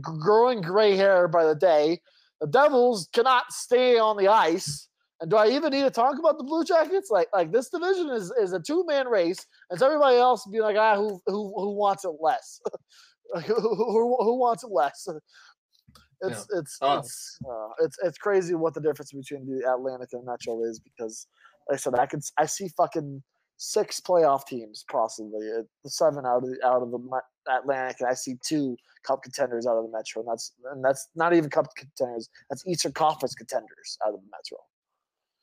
growing gray hair by the day. The Devils cannot stay on the ice. And do I even need to talk about the Blue Jackets? Like, like this division is, is a two man race. And it's everybody else being like, ah, who who who wants it less? [LAUGHS] who, who, who wants it less? It's it's Oh. it's uh, it's it's crazy what the difference between the Atlantic and Metro is because, like I said, I can I see fucking six playoff teams possibly, uh, the seven out of the out of the Atlantic, and I see two Cup contenders out of the Metro, and that's and that's not even Cup contenders. That's Eastern Conference contenders out of the Metro.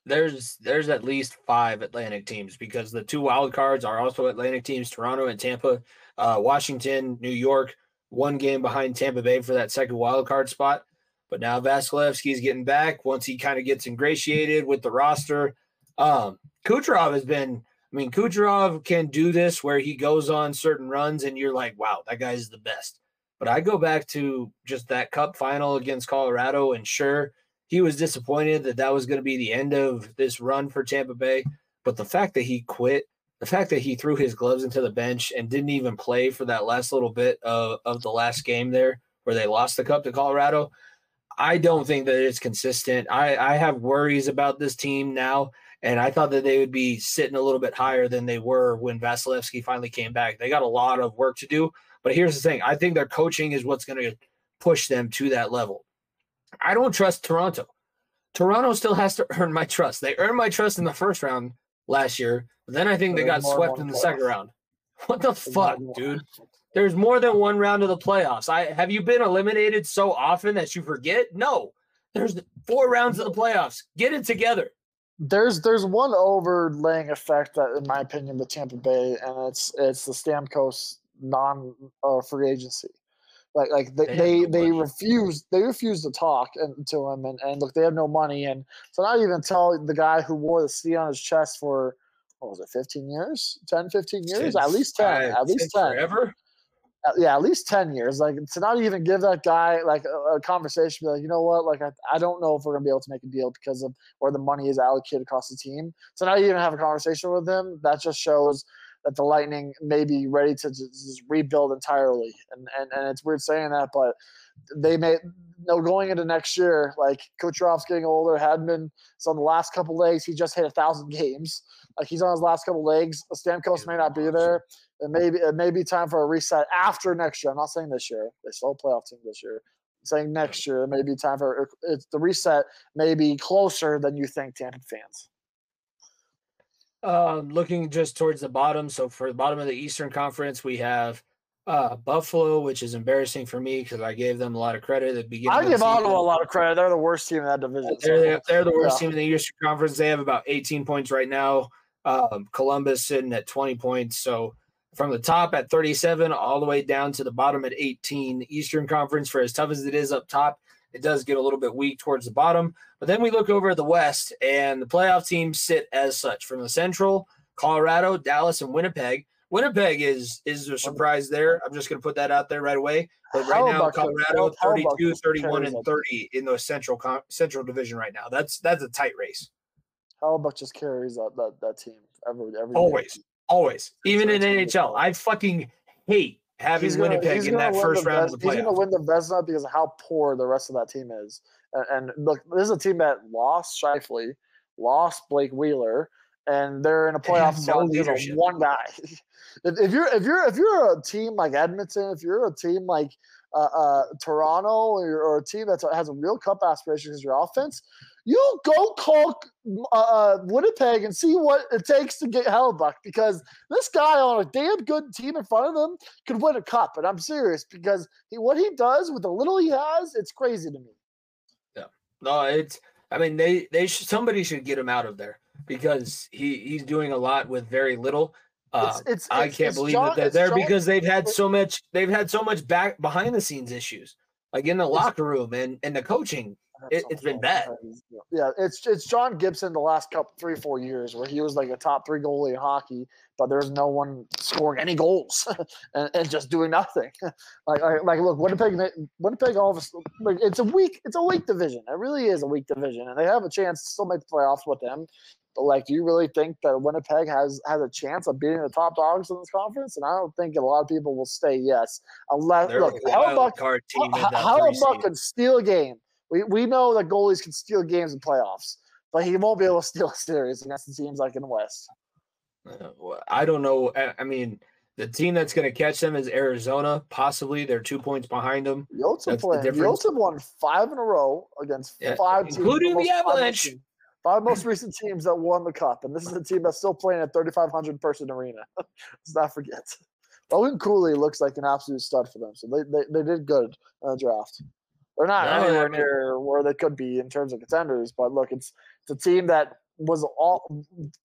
there's there's at least five Atlantic teams because the two wild cards are also Atlantic teams, Toronto and Tampa, uh, Washington, New York, one game behind Tampa Bay for that second wild card spot. But now Vasilevskiy's getting back once he kind of gets ingratiated with the roster. Um, Kucherov has been, I mean, Kucherov can do this where he goes on certain runs and you're like, wow, that guy's the best. But I go back to just that cup final against Colorado, and sure, he was disappointed that that was going to be the end of this run for Tampa Bay. But the fact that he quit, the fact that he threw his gloves into the bench and didn't even play for that last little bit of, of the last game there where they lost the cup to Colorado, I don't think that it's consistent. I, I have worries about this team now. And I thought that they would be sitting a little bit higher than they were when Vasilevskiy finally came back. They got a lot of work to do. But here's the thing I think their coaching is what's going to push them to that level. I don't trust Toronto. Toronto still has to [LAUGHS] earn my trust. They earned my trust in the first round last year, but then I think they got swept in the one second round. [LAUGHS] What the There's fuck, dude? There's more than one round of the playoffs. I have you been eliminated so often that you forget? No. There's four rounds of the playoffs. Get it together. There's there's one overlaying effect that, in my opinion, with Tampa Bay, and it's it's the Stamkos non uh, free agency. Like like they They they, refuse they refuse to talk and to him and, and look they have no money and so not even tell the guy who wore the C on his chest for what was it 15 years 10 15 years at least 10 uh, at least 10 forever. uh, yeah, at least 10 years. Like to not even give that guy like a, a conversation, be like, you know what? Like, I, I don't know if we're gonna be able to make a deal because of where the money is allocated across the team. So not even have a conversation with him, that just shows that the Lightning may be ready to just, rebuild entirely. And, and and it's weird saying that, but they may no going into next year, like Kucherov's getting older, been so on the last couple legs, he just hit a thousand games. Like he's on his last couple legs. Stamkos may not be there. It may be it may be time for a reset after next year. I'm not saying this year. They still a playoff team this year. saying next year it may be time for it's the reset may be closer than you think, Tampa fans. Um, looking just towards the bottom. So for the bottom of the Eastern Conference, we have uh, Buffalo, which is embarrassing for me because I gave them a lot of credit at the beginning. I give Ottawa a lot of credit. They're the worst team in that division. They're, they're the worst Yeah. team in the Eastern Conference. They have about 18 points right now. Um, Columbus sitting at 20 points. So from the top at 37 all the way down to the bottom at 18. Eastern Conference, for as tough as it is up top, it does get a little bit weak towards the bottom. But then we look over at the West, and the playoff teams sit as such from the Central, Colorado, Dallas, and Winnipeg. Winnipeg is is a surprise there. I'm just going to put that out there right away. But right now, Colorado Hellebuyck 32, 31, and 30 in the Central Central Division right now. That's that's a tight race. Hellebuyck just carries that, that that team every every day. Always, always. Even in it's gonna be NHL. I fucking hate having He's gonna- Winnipeg he's in that first round Ves- of the He's going to win the Vezina because of how poor the rest of that team is. And, and look, this is a team that lost Scheifele, lost Blake Wheeler, and they're in a [LAUGHS] playoff no spot because of one guy. [LAUGHS] if, if you're if you're if you're a team like Edmonton, if you're a team like uh, uh, Toronto, or, or a team that has a real cup aspiration because your offense, you go call uh, uh, Winnipeg and see what it takes to get Hellebuyck because this guy on a damn good team in front of them could win a cup. And I'm serious because he, what he does with the little he has, it's crazy to me. Yeah. No, it's. I mean, they they should, somebody should get him out of there because he he's doing a lot with very little. Uh, It's, it's, I can't it's believe John- that they're there John- because they've had so much. They've had so much back behind the scenes issues, like in the locker room and and the coaching. It- it's been bad. Yeah, it's it's John Gibson the last couple three four years where he was like a top three goalie in hockey, but there's no one scoring any goals [LAUGHS] and, and just doing nothing. [LAUGHS] like, like like look, Winnipeg Winnipeg all of a like it's a weak it's a weak division. It really is a weak division, and they have a chance to still make the playoffs with them. But like, do you really think that Winnipeg has has a chance of beating the top dogs in this conference? And I don't think a lot of people will say yes unless They're look a wild Hellebuyck card team. in how, that how three about seed. could steal a game? We we know that goalies can steal games in playoffs, but he won't be able to steal a series against the teams like in the West. Uh, I don't know. I, mean, the team that's going to catch them is Arizona. Possibly, they're two points behind them. Have the playing. difference. Yotes have won five in a row against Yeah, five teams, including the most- five Avalanche. Five most recent teams that won the cup, and this is a team that's still playing at 3,500 person arena. [LAUGHS] Let's not forget. Owen Cooley looks like an absolute stud for them, so they they, they did good in the draft. They're not No, anywhere near where they could be in terms of contenders, but look, it's it's a team that was all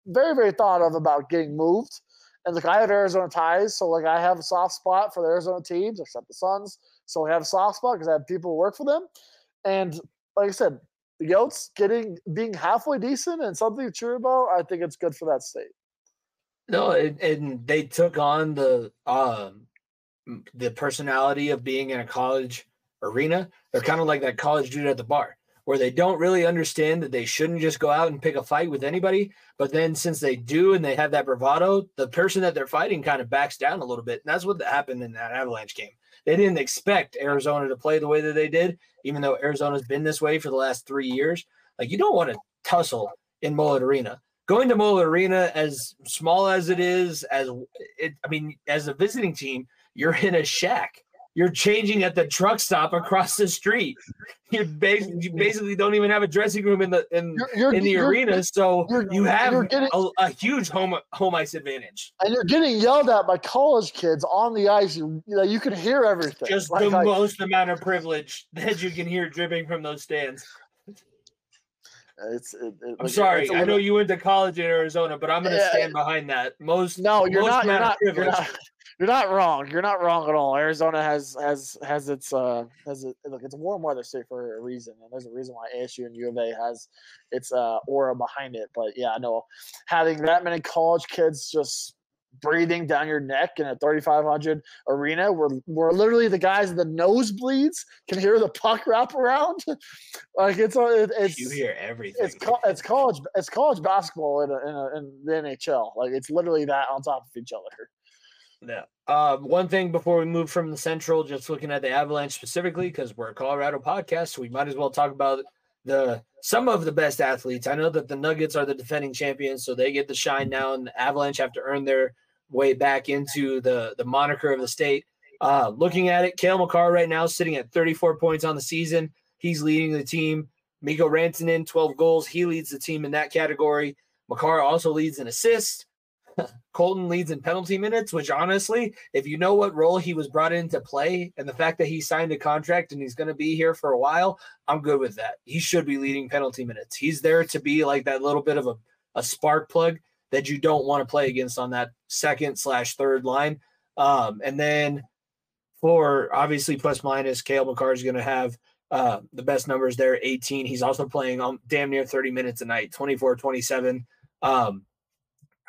very very thought of about getting moved. And like I have Arizona ties, so like I have a soft spot for the Arizona teams, except the Suns. So I have a soft spot because I have people who work for them. And like I said, the Yotes getting being halfway decent and something to cheer about, I think it's good for that state. No, and, and they took on the um the personality of being in a college arena. They're kind of like that college dude at the bar, where they don't really understand that they shouldn't just go out and pick a fight with anybody. But then since they do and they have that bravado, the person that they're fighting kind of backs down a little bit. And that's what happened in that Avalanche game. They didn't expect Arizona to play the way that they did, even though Arizona's been this way for the last three years. Like you don't want to tussle in Mullet Arena going to Mullet Arena, as small as it is, as it, I mean, as a visiting team, you're in a shack. You're changing at the truck stop across the street. You basically, you basically don't even have a dressing room in the in You're, you're, in the arena, so you have getting- a, a huge home home ice advantage. and you're getting yelled at by college kids on the ice. You, you know, you can hear everything. Just Like, the like, most amount of privilege that you can hear dripping from those stands. it's, it, it- I'm like, sorry, it's a I know you went to college in Arizona, but I'm going to Yeah. stand behind that. Most No, you're most not. You're not, you're not. You're not wrong. You're not wrong at all. Arizona has has has its uh has it look. It's a warm weather state for a reason, and there's a reason why ASU and U of A has its uh aura behind it. But yeah, I know having that many college kids just breathing down your neck in a 3500 arena where where literally the guys in the nosebleeds can hear the puck wrap around [LAUGHS] like it's it, it's you hear everything. it's it's college it's college basketball in, a, in, a, in the NHL. Like it's literally that on top of each other. Yeah. Um, one thing before we move from the Central, just looking at the Avalanche specifically, because we're a Colorado podcast, so we might as well talk about the some of the best athletes. I know that the Nuggets are the defending champions, so they get the shine now, and the Avalanche have to earn their way back into the the moniker of the state. Uh, looking at it, Cale Makar right now sitting at 34 points on the season. He's leading the team. Mikko Rantanen, 12 goals. He leads the team in that category. Makar also leads in assists. Colton leads in penalty minutes, which honestly, if you know what role he was brought in to play and the fact that he signed a contract and he's going to be here for a while, I'm good with that. He should be leading penalty minutes. He's there to be like that little bit of a, a spark plug that you don't want to play against on that second slash third line. Um, and then for obviously plus minus, Cale Makar is going to have uh, the best numbers there 18. He's also playing um, damn near 30 minutes a night, 24 27. Um,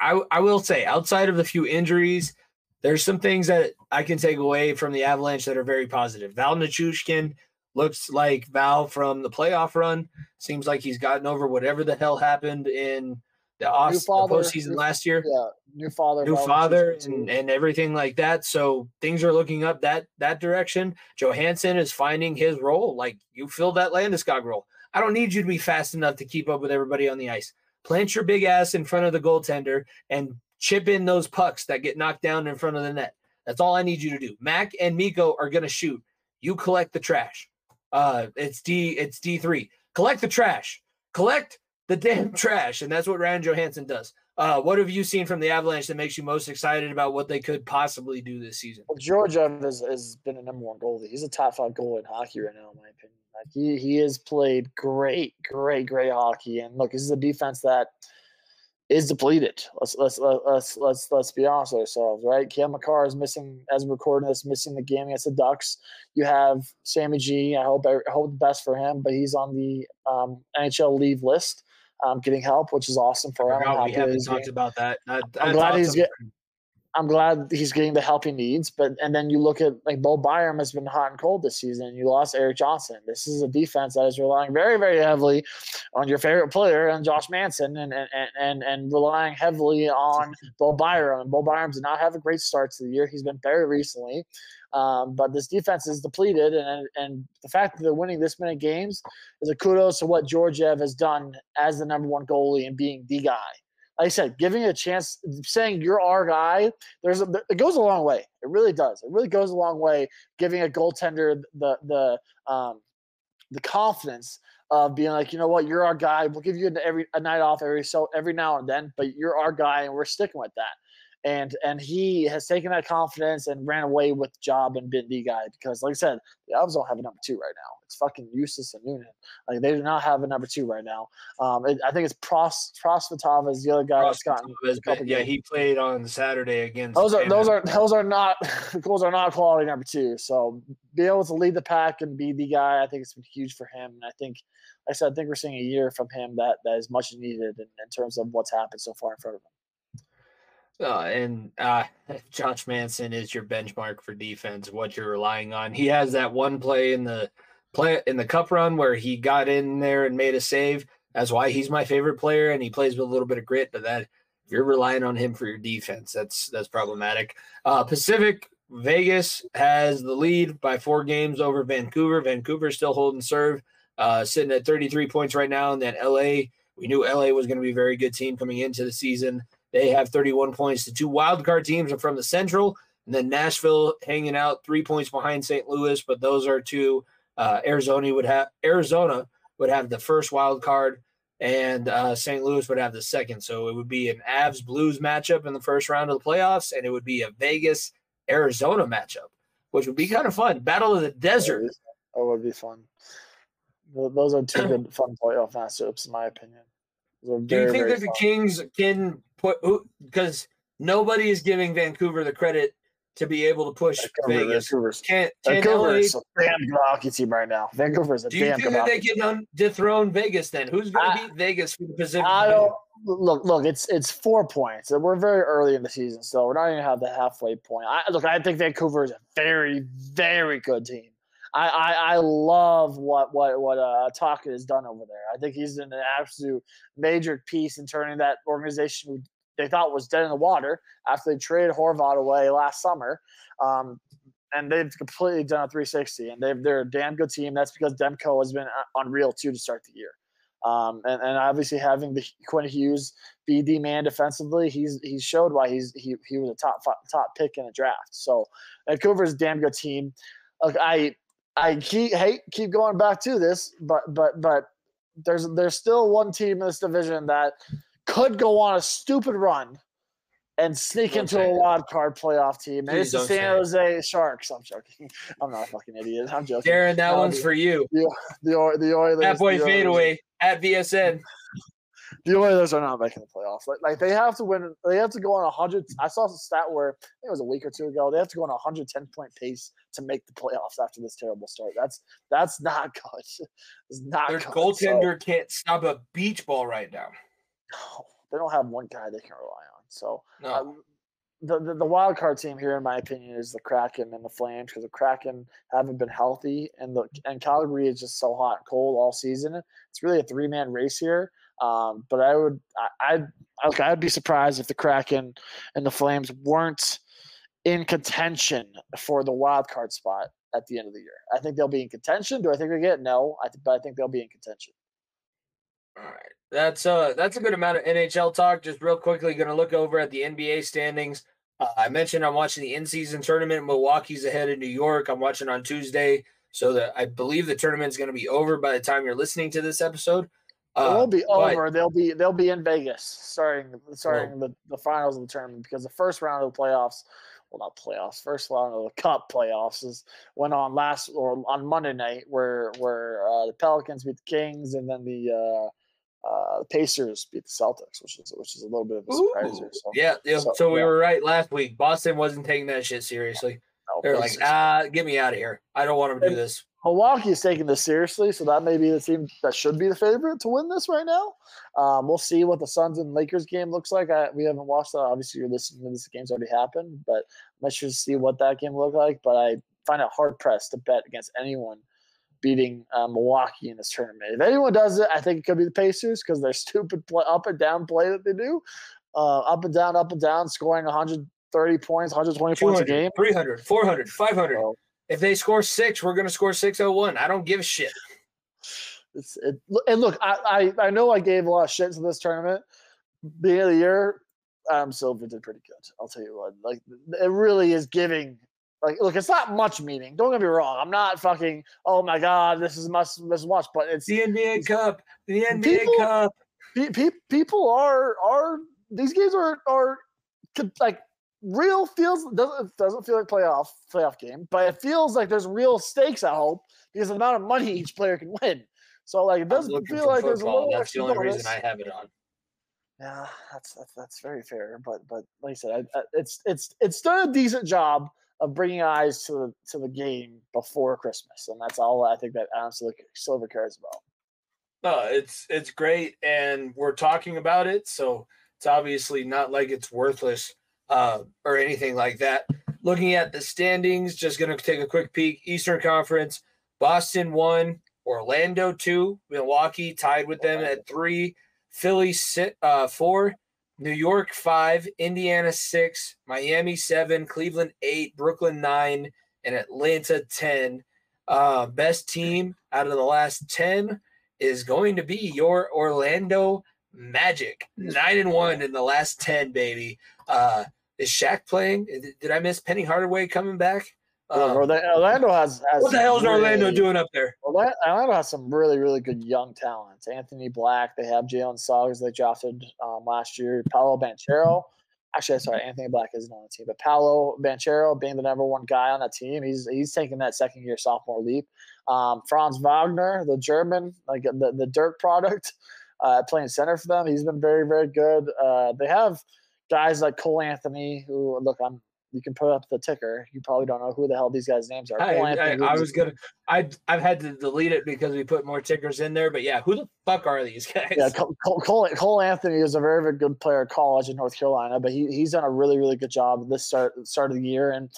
I, I will say, outside of the few injuries, there's some things that I can take away from the Avalanche that are very positive. Val Nichushkin looks like Val from the playoff run. Seems like he's gotten over whatever the hell happened in the, off, the postseason new, last year. Yeah, new father, new father, and, and everything like that. So things are looking up that that direction. Johansson is finding his role. Like you filled that Landeskog role. I don't need you to be fast enough to keep up with everybody on the ice plant your big ass in front of the goaltender and chip in those pucks that get knocked down in front of the net. That's all I need you to do. Mac and Mikko are gonna shoot. You collect the trash. Uh, it's D. It's D three. Collect the trash. Collect the damn trash, and that's what Ryan Johansson does. Uh, what have you seen from the Avalanche that makes you most excited about what they could possibly do this season? Well, Georgiev has, has been a number one goalie. He's a top five goalie in hockey right now, in my opinion. Like he he has played great, great, great hockey. And look, this is a defense that is depleted. Let's let's let's let's let's be honest with ourselves, right? Cam Makar is missing as we're recording this, missing the game against the Ducks. You have Sammy G. I hope I hope the best for him, but he's on the um, NHL leave list, um, getting help, which is awesome for him. We haven't talked getting, about that. I, I'm glad he's getting. I'm glad he's getting the help he needs. But and then you look at like Bo Byram has been hot and cold this season. You lost Erik Johnson. This is a defense that is relying very, very heavily on your favorite player and Josh Manson and and and and relying heavily on Bo Byram. And Bo Byram did not have a great start to the year. He's been very recently. Um, but this defense is depleted, and and the fact that they're winning this many games is a kudos to what Georgiev has done as the number one goalie and being the guy like I said, giving a chance, saying you're our guy, there's a, it goes a long way. It really does. It really goes a long way. Giving a goaltender the the um, the confidence of being like, you know what, you're our guy. We'll give you every a night off every so every now and then, but you're our guy, and we're sticking with that and and he has taken that confidence and ran away with the job and been the guy because, like I said, the Avs don't have a number two right now. It's fucking Justus Annunen. Like they do not have a number two right now. Um, it, I think it's Pros Prosvetov is the other guy that's gotten. yeah, he played on Saturday against. Those are those are those are not [LAUGHS] those are not quality number two. So be able to lead the pack and be the guy, I think it's been huge for him. And I think, like I said, I think we're seeing a year from him that that is much needed in, in terms of what's happened so far in front of him. Uh, and uh, [LAUGHS] Josh Manson is your benchmark for defense. What you're relying on. He has that one play in the play in the cup run where he got in there and made a save. That's why he's my favorite player, and he plays with a little bit of grit. But that if you're relying on him for your defense, that's that's problematic. Uh, Pacific Vegas has the lead by four games over Vancouver. Vancouver still holding serve, uh, sitting at 33 points right now. And then LA, we knew LA was going to be a very good team coming into the season. They have 31 points. The two wildcard teams are from the Central, and then Nashville hanging out three points behind St. Louis. But those are two. Uh, Arizona would have Arizona would have the first wild card, and uh, St. Louis would have the second. So it would be an Avs Blues matchup in the first round of the playoffs, and it would be a Vegas Arizona matchup, which would be kind of fun. Battle of the Desert. That would be fun. Those are two good fun playoff matchups, in my opinion. Very, Do you think that the Kings can put because nobody is giving Vancouver the credit to be able to push Vancouver, Vegas? Vancouver's, can, can Vancouver LA, is a damn good hockey team right now. Vancouver is a do you damn think that they can dethrone Vegas then? Who's going to beat Vegas for the Pacific? I don't, look, look, it's it's four points. We're very early in the season, so we're not even have the halfway point. I look, I think Vancouver is a very, very good team. I, I, I love what what what uh, Tocchet has done over there. I think he's an absolute major piece in turning that organization they thought was dead in the water after they traded Horvat away last summer. Um, and they've completely done a 360, and they've, they're a damn good team. That's because Demko has been uh, unreal too to start the year. Um, and, and obviously having the Quinn Hughes be the man defensively, he's he's showed why he's he, he was a top top pick in the draft. So Vancouver's a damn good team. Look, I I keep hate keep going back to this, but but but there's there's still one team in this division that could go on a stupid run and sneak Don't into a it. wild card playoff team. Please it's the San it. Jose Sharks. I'm joking. [LAUGHS] I'm not a fucking idiot. I'm joking. Darren, that No, one's the- for you. [LAUGHS] The Oil- the Oilers. That boy the fadeaway at VSN. The Oilers are not making the playoffs. Like, like they have to win. They have to go on a hundred. I saw some stat where I think it was a week or two ago. They have to go on a hundred ten point pace to make the playoffs after this terrible start. That's that's not [LAUGHS] good. It's not Their good. So- goaltender can't stop a beach ball right now. No, they don't have one guy they can rely on. So No. um, the, the the wild card team here, in my opinion, is the Kraken and the Flames because the Kraken haven't been healthy, and the and Calgary is just so hot and cold all season. It's really a three man race here. Um, but I would I, okay, I'd be surprised if the Kraken and the Flames weren't in contention for the wild card spot at the end of the year. I think they'll be in contention. Do I think they get no? I th- but I think they'll be in contention. All right. That's uh that's a good amount of NHL talk. Just real quickly, going to look over at the NBA standings. Uh, I mentioned I'm watching the in-season tournament. Milwaukee's ahead of New York. I'm watching on Tuesday, so that I believe the tournament's going to be over by the time you're listening to this episode. It Uh, won't be but- over. They'll be they'll be in Vegas starting starting the, the finals of the tournament because the first round of the playoffs, well not playoffs, first round of the cup playoffs is went on last or on Monday night where where uh, the Pelicans beat the Kings and then the uh, uh, Pacers beat the Celtics, which is which is a little bit of a surprise here. So yeah, yeah. So, so, we yeah. were right last week. Boston wasn't taking that shit seriously. No, They're like, ah, get me out of here. I don't want to do this. Milwaukee is taking this seriously, so that may be the team that should be the favorite to win this right now. Um, we'll see what the Suns and Lakers game looks like. I, we haven't watched that. Obviously, you're listening to this. The game's already happened, but I'm not sure to see what that game looked like. But I find it hard pressed to bet against anyone beating uh, Milwaukee in this tournament. If anyone does it, I think it could be the Pacers because their [LAUGHS] stupid play, up and down play that they do, uh, up and down, up and down, scoring 130 points, 120 points a game. 300, 400, 500. So, If they score six, we're going to score 601. I don't give a shit. It's it, and look, I, I I know I gave a lot of shit to this tournament. Beginning of the year, um, Silver did pretty good. I'll tell you what, like it really is giving. Like, look, it's not much meaning. Don't get me wrong. I'm not fucking. Oh my god, this is much this is much, but it's The NBA Cup. The NBA People- Cup. pe- pe- people are are these games are are like real feels doesn't doesn't feel like playoff playoff game, but it feels like there's real stakes. I hope because of the amount of money each player can win. So like it doesn't feel like there's a little That's the only bonus. reason I have it on. Yeah, that's that's that's very fair. But but like I said, I, I, it's it's it's done a decent job of bringing eyes to the to the game before Christmas, and that's all I think that Adam Silver, Silver cares about. No, it's it's great, and we're talking about it, so it's obviously not like it's worthless uh, or anything like that. Looking at the standings, just going to take a quick peek. Eastern Conference: Boston one, Orlando two, Milwaukee tied with them at three, Philly sit uh, four, New York five, Indiana six, Miami seven, Cleveland eight, Brooklyn nine, and Atlanta ten. Uh, best team out of the last ten is going to be your Orlando Magic. Nine and one in the last ten, baby. Uh, is Shaq playing? Did- I miss Penny Hardaway coming back? Um, Orlando has, has what the hell is some Orlando doing up there? Orla- Orlando has some really really good young talent. Anthony Black, they have Jalen Suggs they drafted um, last year. Paolo Banchero. Actually, sorry, Anthony Black isn't on the team, but Paolo Banchero being the number one guy on that team, he's he's taking that second year sophomore leap. Um, Franz Wagner, the German, like the the Dirk product, [LAUGHS] uh, playing center for them, he's been very very good. Uh, they have guys like Cole Anthony, who look, I'm you can put up the ticker. You probably don't know who the hell these guys' names are. I, Cole I, Anthony I was- gonna. I I've had to delete it because we put more tickers in there. But yeah, who the fuck are these [LAUGHS] guys? Yeah, Cole, Cole, Cole, Cole Anthony is a very, very good player at college in North Carolina, but he, he's done a really, really good job this start start of the year. And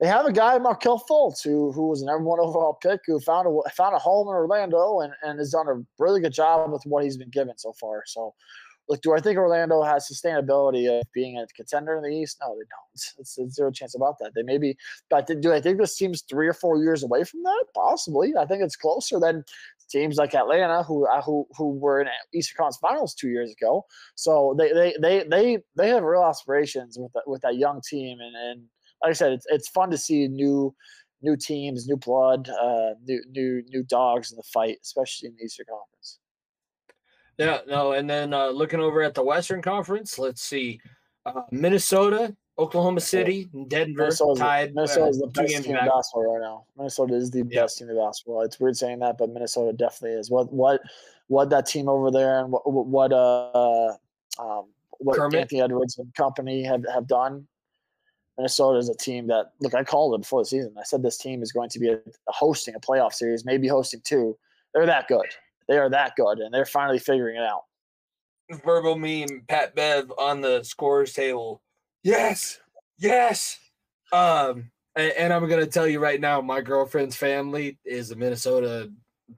they have a guy, Markelle Fultz, who who was an number one overall pick, who found a found a home in Orlando and, and has done a really good job with what he's been given so far. So, look, do I think Orlando has sustainability of being a contender in the East? No, they don't. It's, it's zero chance about that. They may be, but do I think this team's three or four years away from that? Possibly. I think it's closer than teams like Atlanta, who uh, who who were in Eastern Conference Finals two years ago. So they they they they they have real aspirations with that, with that young team, and and like I said, it's it's fun to see new new teams, new blood, uh, new new new dogs in the fight, especially in the Eastern Conference. Yeah, no, and then uh, looking over at the Western Conference, let's see, uh, Minnesota, Oklahoma City, Denver Minnesota's, tied. Minnesota is uh, the best team in basketball right now. Minnesota is the Yeah. best team in basketball. It's weird saying that, but Minnesota definitely is. What what what that team over there and what what uh um what Kermit? Anthony Edwards and company have have done. Minnesota is a team that look. I called it before the season. I said this team is going to be a, hosting a playoff series, maybe hosting two. They're that good. They are that good, and they're finally figuring it out. verbal meme Pat Bev on the scores table. Yes, yes. Um, and, and I'm gonna tell you right now, my girlfriend's family is a Minnesota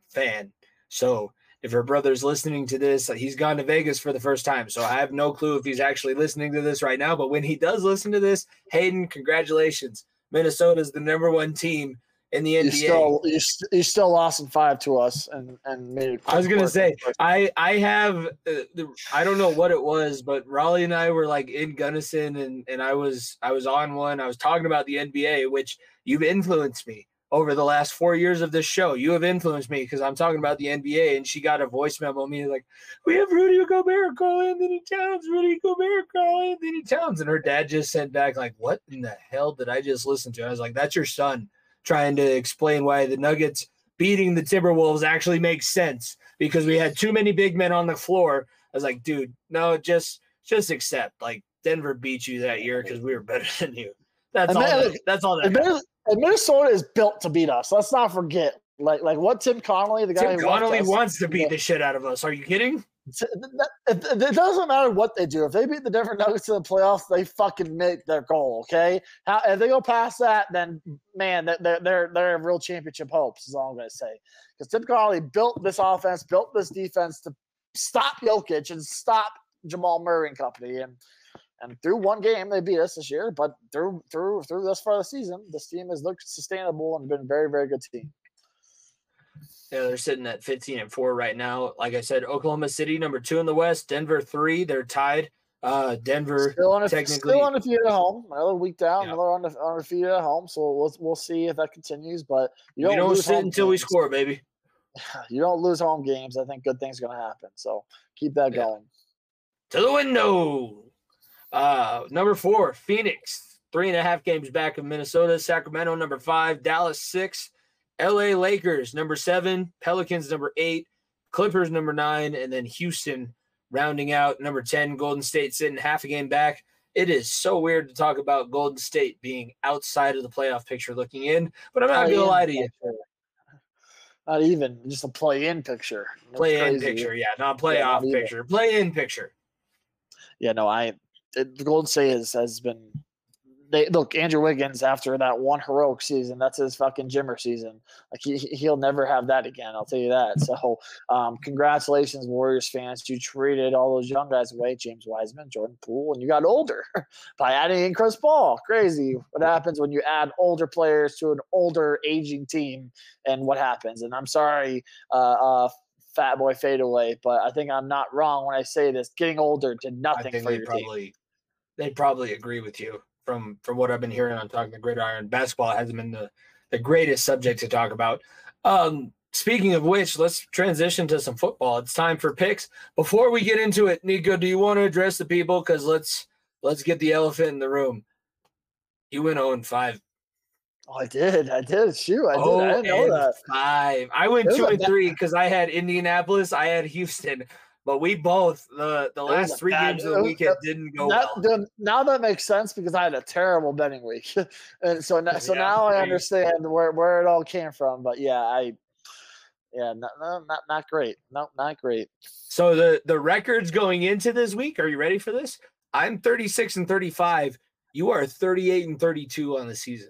fan. So if her brother's listening to this, he's gone to Vegas for the first time. So I have no clue if he's actually listening to this right now. But when he does listen to this, Hayden, congratulations. Minnesota's the number one team in the You NBA. still you, st- you still lost in five to us, and and made. it I was gonna say in the first I I have uh, the, I don't know what it was, but Raleigh and I were like in Gunnison, and and I was I was on one. I was talking about the NBA, which you've influenced me over the last four years of this show. You have influenced me because I'm talking about the NBA, and she got a voice memo me like, "We have Rudy Gobert, Karl-Anthony Towns, Rudy Gobert, Karl-Anthony Towns," and her dad just sent back like, "What in the hell did I just listen to?" I was like, "That's your son trying to explain why the Nuggets." beating the Timberwolves actually makes sense because we had too many big men on the floor. I was like, dude, no, just just accept. Like Denver beat you that year because we were better [LAUGHS] than you. That's all. That, that's all. That And Minnesota is built to beat us. Let's not forget, like like what Tim Connolly, the guy Tim Connolly us- wants to beat Yeah. the shit out of us. Are you kidding? Uh, it, it- doesn't matter what they do. If they beat the Denver Nuggets in the playoffs, they fucking make their goal. Okay, How, if they go past that, then man, they're they're they're, real championship hopes. Is all I'm gonna say. Because Tim Connolly built this offense, built this defense to stop Jokic and stop Jamal Murray and company. And and through one game, they beat us this year. But through through through this far the season, this team has looked sustainable and been a very very good team. Yeah, they're sitting at 15 and four right now. Like I said, Oklahoma City number two in the West, Denver three. They're tied. Uh, Denver. Technically still on technically- still undefeated at home. Another week down, Yeah. another unde- undefeated at home. So we'll we'll see if that continues. But you don't, don't sit until we score, baby. [LAUGHS] You don't lose home games. I think good things are going to happen. So keep that Yeah. going. to the window. Uh, number four, Phoenix, three and a half games back of Minnesota. Sacramento, number five. Dallas, six. LA Lakers, number seven. Pelicans, number eight. Clippers, number nine. And then Houston, rounding out number 10. Golden State sitting half a game back. It is so weird to talk about Golden State being outside of the playoff picture looking in, but I'm not going to lie to you. picture. Not even just a play-in picture. That's Play in crazy. picture. Yeah, not Yeah, playoff not picture. Play in picture. Yeah, no, I it, the Golden State has, has been. They look Andrew Wiggins after that one heroic season. That's his fucking Jimmer season. Like he he- he'll never have that again. I'll tell you that. So, um, congratulations, Warriors fans. You traded all those young guys away, James Wiseman, Jordan Poole, and you got older [LAUGHS] by adding in Chris Paul. Crazy what happens when you add older players to an older, aging team, and what happens. And I'm sorry, uh, uh, Fat Boy Fadeaway, but I think I'm not wrong when I say this. Getting older did nothing for your team. probably they probably agree with you from from what I've been hearing on talking the gridiron. Basketball hasn't been the the greatest subject to talk about. Um, speaking of which, let's transition to some football. It's time for picks. Before we get into it, Nico, do you want to address the people? Because let's let's get the elephant in the room. You went 0 and 5. Oh, I did. I did. Shoot, I did. Oh, I didn't know that. five. I went two and bad- three because I had Indianapolis, I had Houston, but we both the the last three bad- games of the weekend didn't go That, well. then- now that makes sense because I had a terrible betting week, [LAUGHS] and so now, so Yeah, now I understand where, where it all came from. But yeah, I yeah, not not not, not great. No, not great. So the the records going into this week, are you ready for this? I'm 36 and 35. You are 38 and 32 on the season.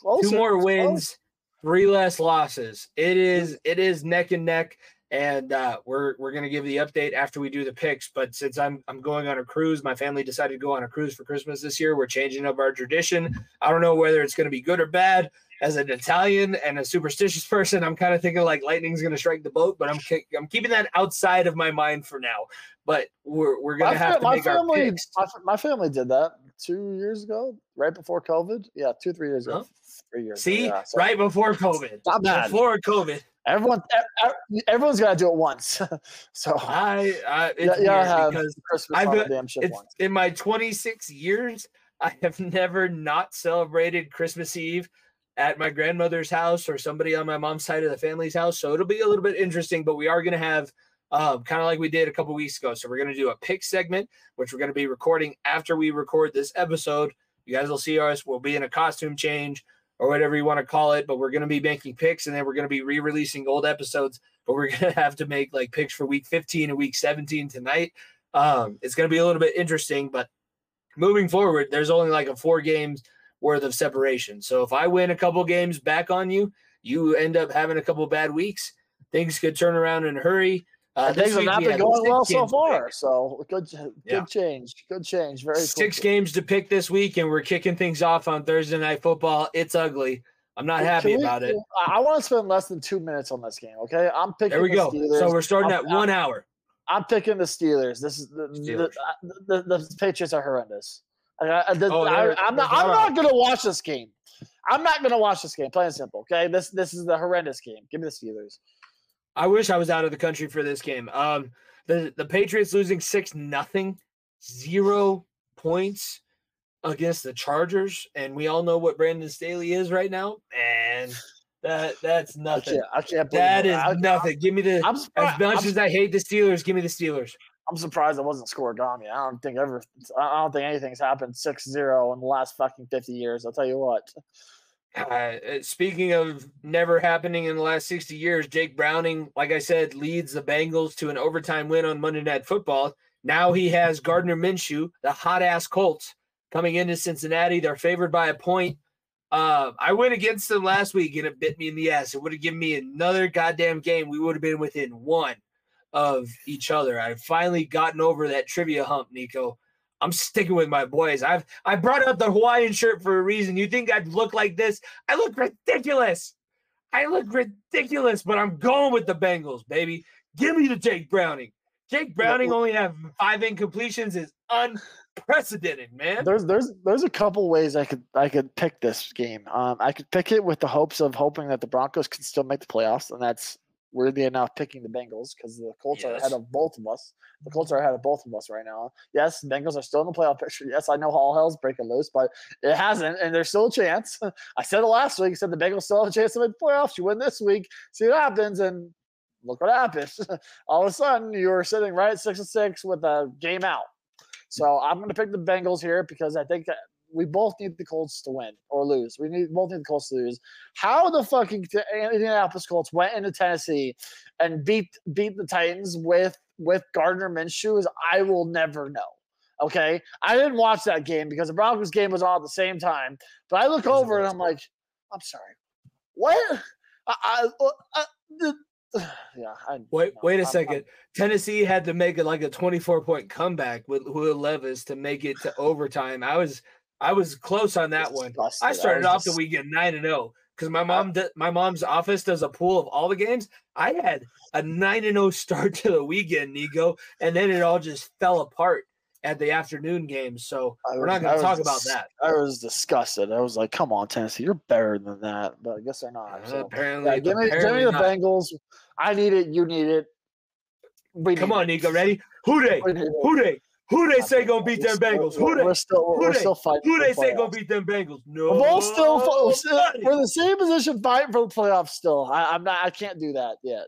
Closer, Two more it's close. wins, three less losses. It is it is neck and neck. And uh, we're we're gonna give the update after we do the picks. But since I'm I'm going on a cruise, my family decided to go on a cruise for Christmas this year. We're changing up our tradition. I don't know whether it's gonna be good or bad. As an Italian and a superstitious person, I'm kind of thinking like lightning's gonna strike the boat, but I'm I'm keeping that outside of my mind for now. But we're we're gonna My, have fa- to my make our family, picks. my, my family did that two years ago, right before COVID. Yeah, two three years ago, Huh? three years. ago, See, yeah, right before COVID, Not bad. before COVID, Everyone, everyone's got to do it once. [LAUGHS] so I, I it's yeah, yeah, weird have because Christmas I've damn shit once. in my 26 years i have never not celebrated christmas eve at my grandmother's house or somebody on my mom's side of the family's house so it'll be a little bit interesting but we are going to have um, kind of like we did a couple weeks ago so we're going to do a pick segment which we're going to be recording after we record this episode you guys will see us we'll be in a costume change or whatever you want to call it but we're going to be making picks and then we're going to be re-releasing old episodes but we're [LAUGHS] going to have to make like picks for week 15 and week 17 tonight um, it's going to be a little bit interesting, but moving forward, there's only like a four games worth of separation. So if I win a couple games back on you, you end up having a couple bad weeks. Things could turn around in a hurry. Uh, things have not been going well so far. pick. So good, good Yeah. change, good change. Very Six quickly. games to pick this week, and we're kicking things off on Thursday night football. It's ugly. I'm not Can happy we- about it. I, want to spend less than two minutes on this game. Okay, I'm picking. There we the go. Steelers. So we're starting I'm- at one hour. I'm picking the Steelers. This is the Steelers. the, the, the Patriots are horrendous. I, the- Oh, am not. I'm not going to watch this game. I'm not going to watch this game. Plain and simple. Okay, this this is the horrendous game. Give me the Steelers. I wish I was out of the country for this game. Um, the the Patriots losing six nothing, zero points against the Chargers, and we all know what Brandon Staley is right now, and that that's I nothing. can't. I can't. That is I, nothing. Give me the I'm as much I'm, as I hate the Steelers. Give me the Steelers. I'm surprised it wasn't scorigami. I don't think ever. I don't think anything's happened 6-0 in the last fucking 50 years. I'll tell you what. Uh, speaking of never happening in the last 60 years, Jake Browning, like I said, leads the Bengals to an overtime win on Monday Night Football. Now he has Gardner Minshew, the hot ass Colts, coming into Cincinnati. They're favored by a point. Uh, I went against them last week and it bit me in the ass. It would have given me another goddamn game. We would have been within one of each other. I've finally gotten over that trivia hump, Nico. I'm sticking with my boys. I've I brought out the Hawaiian shirt for a reason. You think I'd look like this? I look ridiculous. I look ridiculous, but I'm going with the Bengals, baby. Give me the Jake Browning. Jake Browning only have five incompletions is unprecedented, man. There's there's there's a couple ways I could I could pick this game. Um, I could pick it with the hopes of hoping that the Broncos can still make the playoffs, and that's weirdly enough picking the Bengals because the Colts are ahead of both of us. The Colts are ahead of both of us right now. Yes, Bengals are still in the playoff picture. Yes, I know all hell's breaking loose, but it hasn't, and there's still a chance. [LAUGHS] I said it last week. I said the Bengals still have a chance to make the playoffs. You win this week, see what happens, and look what happens. [LAUGHS] all of a sudden, you are sitting right at six and six with a game out. So I'm going to pick the Bengals here because I think that we both need the Colts to win or lose. We need both need the Colts to lose. How the fucking t- Indianapolis Colts went into Tennessee and beat beat the Titans with with Gardner Minshew is I will never know. Okay, I didn't watch that game because the Broncos game was on at the same time. But I look over and. I'm like, I'm sorry, what? I, I, I, the, [SIGHS] yeah. I, Wait, no, wait a I'm- second. I'm- Tennessee had to make it like a 24 point comeback with Will Levis to make it to overtime. I was I was close on that one. I started was off the dis- weekend nine and zero because my mom my mom's office does a pool of all the games. I had a nine and zero [LAUGHS] start to the weekend, Nico, and then it all just fell apart at the afternoon games. So I we're not going to talk was about that. I was disgusted. I was like, "Come on, Tennessee, you're better than that." But I guess they're not. Uh, So. apparently, Yeah, give me, give me the not. Bengals. I need it. You need it. We Come need on, it. Nico, ready? Who they? Who they? Who they say gonna beat them Bengals? still- Who they? We're still Who we're they? still fighting. Who they the say gonna beat them Bengals? No, We're both still we're, still- nobody. we're in the same position fighting for the playoffs. Still, I, I'm not. I can't do that yet.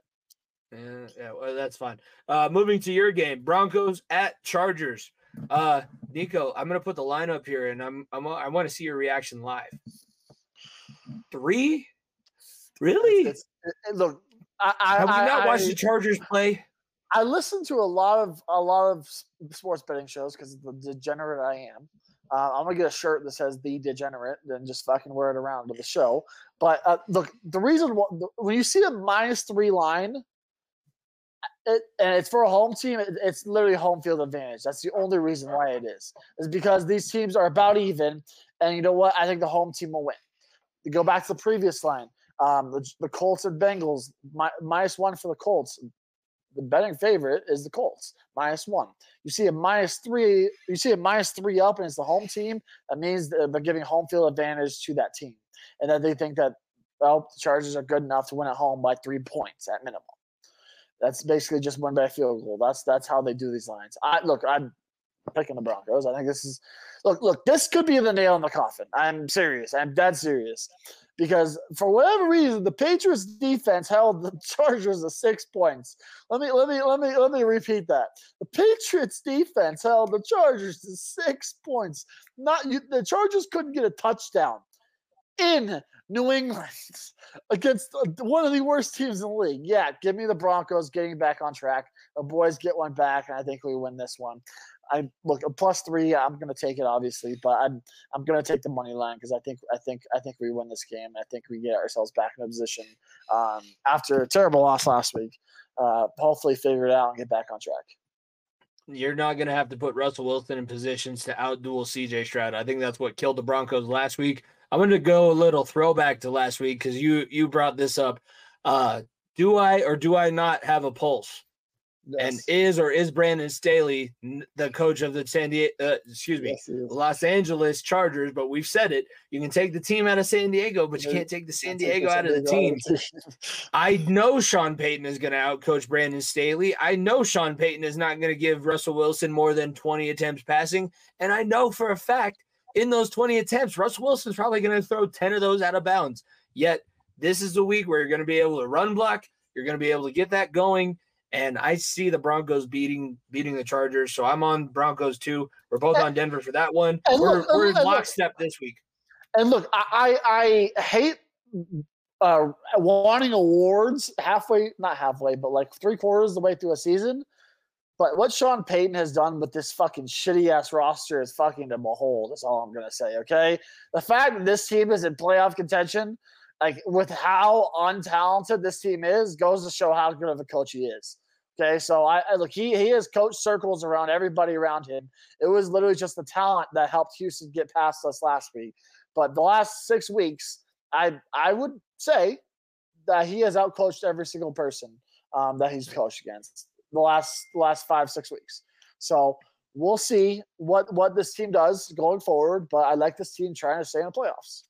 Yeah, yeah, well, that's fine. Uh, moving to your game, Broncos at Chargers. Uh, Nico, I'm gonna put the line up here, and I'm, I'm I want to see your reaction live. Three, really? It's, it, it- look, I, I, Have you I, not watched the Chargers play? I listen to a lot of a lot of sports betting shows because the degenerate I am. Uh, I'm gonna get a shirt that says "The Degenerate" and just fucking wear it around to the show. But uh, look, the reason wh- the- when you see a minus three line, it, and it's for a home team. It, it's literally home field advantage. That's the only reason why it is. Is because these teams are about even, and you know what? I think the home team will win. You go back to the previous line. Um, the, the Colts and Bengals mi- minus one for the Colts. The betting favorite is the Colts minus one. You see a minus three. You see a minus three up, and it's the home team. That means they're giving home field advantage to that team, and that they think that well, the Chargers are good enough to win at home by three points at minimum. That's basically just one by field goal. That's that's how they do these lines. I look, I'm picking the Broncos. I think this is look, look, this could be the nail in the coffin. I'm serious. I'm dead serious. Because for whatever reason, the Patriots defense held the [LAUGHS] Chargers to six points. Let me let me let me let me repeat that. The Patriots defense held the Chargers to six points. Not you, the Chargers couldn't get a touchdown in New England [LAUGHS] against uh, one of the worst teams in the league. Yeah, give me the Broncos getting back on track. The boys get one back, and I think we win this one. I look a plus three. I'm going to take it, obviously, but I'm I'm going to take the money line because I think I think I think we win this game. I think we get ourselves back in a position um, after a terrible loss last week. Uh, hopefully, figure it out and get back on track. You're not going to have to put Russell Wilson in positions to outduel CJ Stroud. I think that's what killed the Broncos last week. I'm going to go a little throwback to last week because you you brought this up. Uh, do I or do I not have a pulse? And is or is Brandon Staley the coach of the San Diego? Uh, excuse me, Yes. Los Angeles Chargers. But we've said it. You can take the team out of San Diego, but you can't take the San Diego out of the team. [LAUGHS] I know Sean Payton is going to outcoach Brandon Staley. I know Sean Payton is not going to give Russell Wilson more than 20 attempts passing. And I know for a fact in those 20 attempts, Russell Wilson's probably going to throw 10 of those out of bounds. Yet this is the week where you're going to be able to run block. You're going to be able to get that going. And I see the Broncos beating beating the Chargers. So I'm on Broncos too. We're both on Denver for that one. And We're, look- we're in look- lockstep this week. And look, I I, I hate uh, wanting awards halfway, not halfway, but like three quarters of the way through a season. But what Sean Payton has done with this fucking shitty ass roster is fucking to behold. That's all I'm gonna say. Okay, the fact that this team is in playoff contention, like with how untalented this team is, goes to show how good of a coach he is. Okay, so I, I look, he he has coach circles around everybody around him. It was literally just the talent that helped Houston get past us last week. But the last six weeks, I I would say that he has outcoached every single person um, that he's coached against the last last five six weeks. So we'll see what what this team does going forward. But I like this team trying to stay in the playoffs.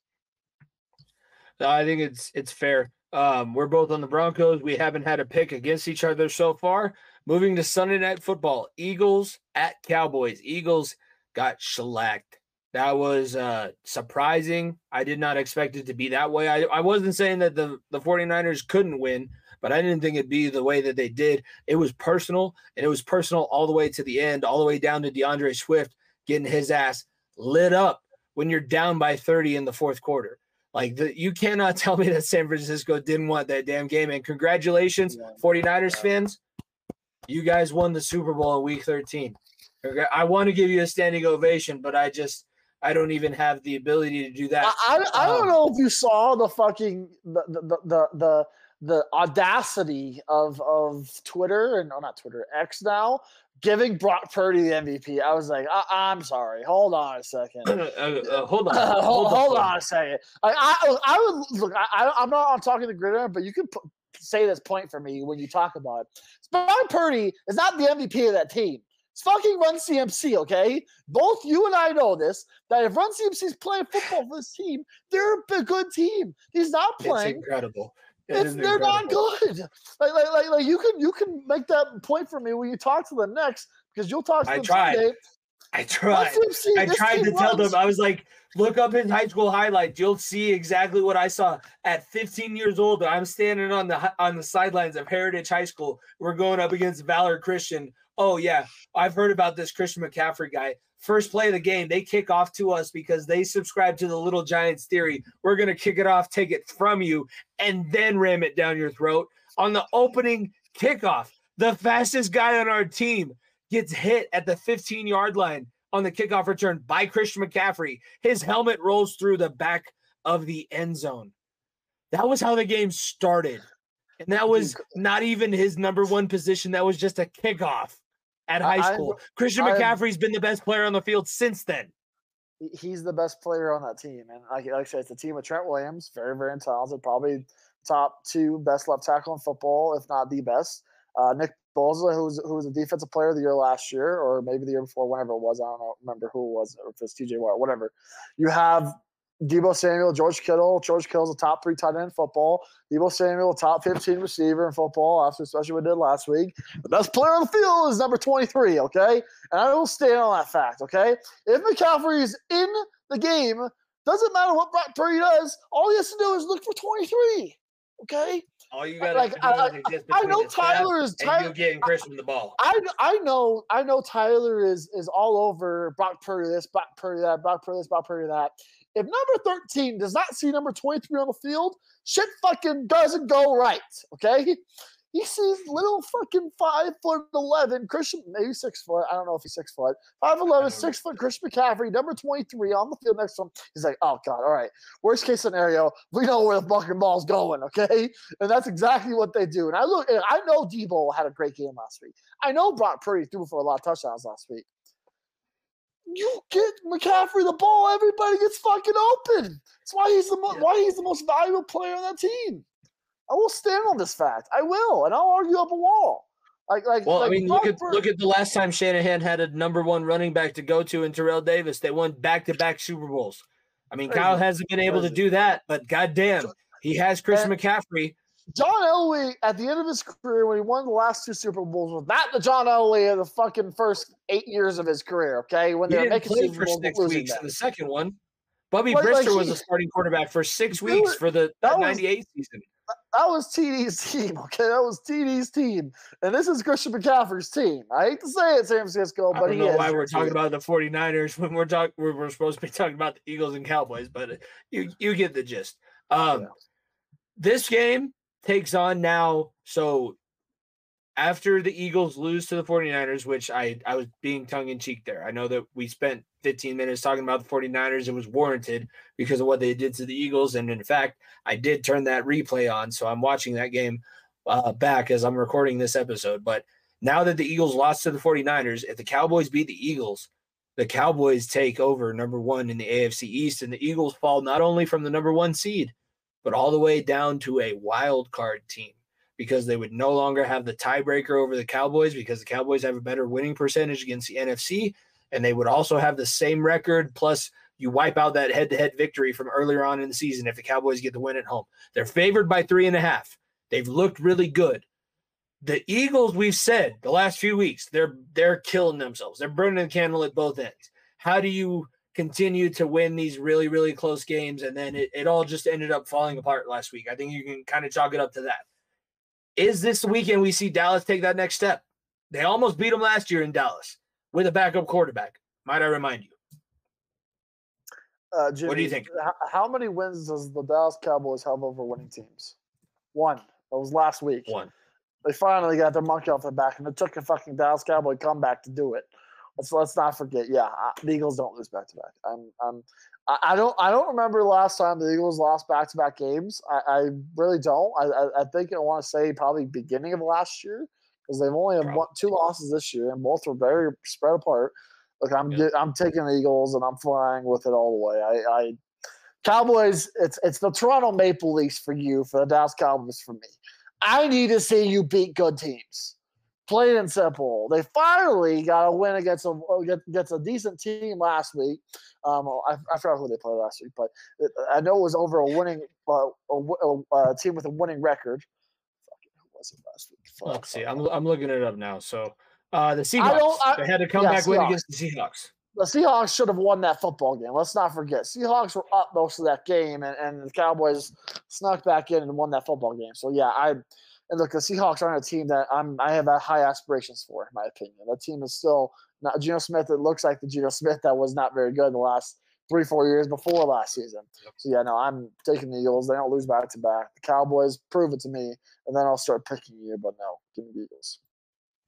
I think it's it's fair. Um, we're both on the Broncos. We haven't had a pick against each other so far. Moving to Sunday night football, Eagles at Cowboys. Eagles got shellacked. That was uh, surprising. I did not expect it to be that way. I, I wasn't saying that the, the 49ers couldn't win, but I didn't think it'd be the way that they did. It was personal, and it was personal all the way to the end, all the way down to D'Andre Swift getting his ass lit up when you're down by 30 in the fourth quarter. Like the, you cannot [LAUGHS] tell me that San Francisco didn't want that damn game. And congratulations, Yeah. 49ers fans. You guys won the Super Bowl in week 13. I want to give you a standing ovation, but I just I don't even have the ability to do that. I, I, I don't Um, know if you saw the fucking the the the the, the, the audacity of of Twitter and oh, not Twitter X now giving Brock Purdy the MVP. I was like, I, I'm sorry. Hold on a second. [LAUGHS] Uh, uh, hold on. [LAUGHS] hold, hold hold on a second. I, I, I would look. I, I'm not on talking the gridiron, but you can put, say this point for me when you talk about it. Brock Purdy is not the MVP of that team. It's fucking Run CMC, okay? Both you and I know this. That if Run CMC is playing football for this team, they're a good team. He's not playing. It's incredible. It It's, they're not good. Like, like, like, like you can you can make that point for me when you talk to them next because you'll talk to I them tried. someday. I tried. I tried to tell them. I was like, look up his high school highlights. You'll see exactly what I saw at 15 years old. I'm standing on the on the sidelines of Heritage High School. We're going up against Valor Christian. Oh yeah, I've heard about this Christian McCaffrey guy. First play of the game, they kick off to us because they subscribe to the Little Giants theory. We're gonna kick it off, take it from you, and then ram it down your throat on the opening kickoff. The fastest guy on our team gets hit at the 15 yard line on the kickoff return by Christian McCaffrey. His helmet rolls through the back of the end zone. That was how the game started. And that was not even his number one position. That was just a kickoff at high I- school. Christian I- McCaffrey's been the best player on the field since then. he's the best player on that team. And like, like I said, it's a team with Trent Williams, very, very talented, probably top two best left tackle in football, if not the best. Uh, Nick Bosa, who was who was a defensive player of the year last year, or maybe the year before, whenever it was. I don't know, remember who it was, or if it's TJ Watt, whatever. You have Deebo Samuel, George Kittle. George Kittle's a top three tight end in football. Deebo Samuel, top 15 receiver in football, after especially what we did last week. The best player on the field is number 23, okay? And I will stand on that fact, okay? If McCaffrey is in the game, doesn't matter what Brock Purdy does, all he has to do is look for 23, okay? All you got Like, do I- is I know Tyler is Tyler. getting Christian the ball. I I know I know Tyler is is all over Brock Purdy this, Brock Purdy that, Brock Purdy this, Brock Purdy that. If number 13 does not see number 23 on the field, shit fucking doesn't go right. Okay? He sees little fucking five foot eleven Christian, maybe six foot. I don't know if he's six foot. Five eleven, six foot Christian McCaffrey, number 23 on the field next to him. He's like, oh God, all right. Worst case scenario, we know where the fucking ball's going, okay? [LAUGHS] And that's exactly what they do. And I look, and I know Deebo had a great game last week. I know Brock Purdy threw for a lot of touchdowns last week. You get McCaffrey the ball, everybody gets fucking open. That's why he's the mo- Yeah. why he's the most valuable player on that team. I will stand on this fact. I will, and I'll argue up a wall. Like, like, Well, I mean, look at look at the last time Shanahan had a number one running back to go to in Terrell Davis. They won back to back Super Bowls. I mean, Kyle hasn't been able to do that, but goddamn, he has Christian McCaffrey. John Elway at the end of his career when he won the last two Super Bowls was not the John Elway of the fucking first eight years of his career. Okay, when they didn't making play for six weeks in the second one. Bubby Like- like Brister was the starting quarterback for six weeks for the that was- '98 season. That was TD's team. Okay, that was TD's team, and this is Christian McCaffrey's team. I hate to say it, San Francisco, I but don't he know why we're talking about the 49ers when we're talking we're, we're supposed to be talking about the Eagles and Cowboys, but uh, you you get the gist. Um, Yeah. This game takes on now. So after the Eagles lose to the 49ers, which I I was being tongue in cheek there. I know that we spent 15 minutes talking about the 49ers. It was warranted because of what they did to the Eagles, and in fact, I did turn that replay on, so I'm watching that game uh, back as I'm recording this episode. But now that the Eagles lost to the 49ers, if the Cowboys beat the Eagles, the Cowboys take over number one in the AFC East, and the Eagles fall not only from the number one seed, but all the way down to a wild card team because they would no longer have the tiebreaker over the Cowboys because the Cowboys have a better winning percentage against the NFC, and they would also have the same record. Plus, you wipe out that head to head victory from earlier on in the season if the Cowboys get the win at home. They're favored by three and a half. They've looked really good the Eagles, we've said the last few weeks, they're they're killing themselves. They're burning the candle at both ends. How do you continue to win these really, really close games? And then it, it all just ended up falling apart last week. I think you can kind of chalk it up to that. Is this the weekend we see Dallas take that next step? They almost beat them last year in Dallas with a backup quarterback. Might I remind you? Uh, Jimmy, What do you think? How many wins does the Dallas Cowboys have over winning teams? One. That was last week. One. They finally got their monkey off their back, and it took a fucking Dallas Cowboy comeback to do it. Let's let's not forget. Yeah, I- the Eagles don't lose back to back. I'm I'm I, don't I don't remember the last time the Eagles lost back to back games. I, I really don't. I I, I think I want to say probably beginning of last year because they've only had one, two losses this year, and both were very spread apart. Look, I'm Yeah. I'm taking the Eagles, and I'm flying with it all the way. I, I Cowboys. It's it's the Toronto Maple Leafs for you, for the Dallas Cowboys for me. I need to see you beat good teams. Plain and simple. They finally got a win against a against a decent team last week. Um, I, I forgot who they played last week, but it, I know it was over a winning uh, a, a, a team with a winning record. Fucking, who was it last week? Fuck, Let's see. I'm. I'm looking it up now. So uh the Seahawks. don't- I- they had a yeah, comeback win against the Seahawks. the Seahawks should have won that football game. Let's not forget. Seahawks were up most of that game, and, and the Cowboys snuck back in and won that football game. So yeah, I and look, the Seahawks aren't a team that I'm I have uh, high aspirations for, in my opinion. That team is still not Geno Smith. It looks like the Geno Smith that was not very good the last three four years before last season. So yeah, no, I'm taking the Eagles. They don't lose back to back. The Cowboys prove it to me, and then I'll start picking you. But no, give me the Eagles.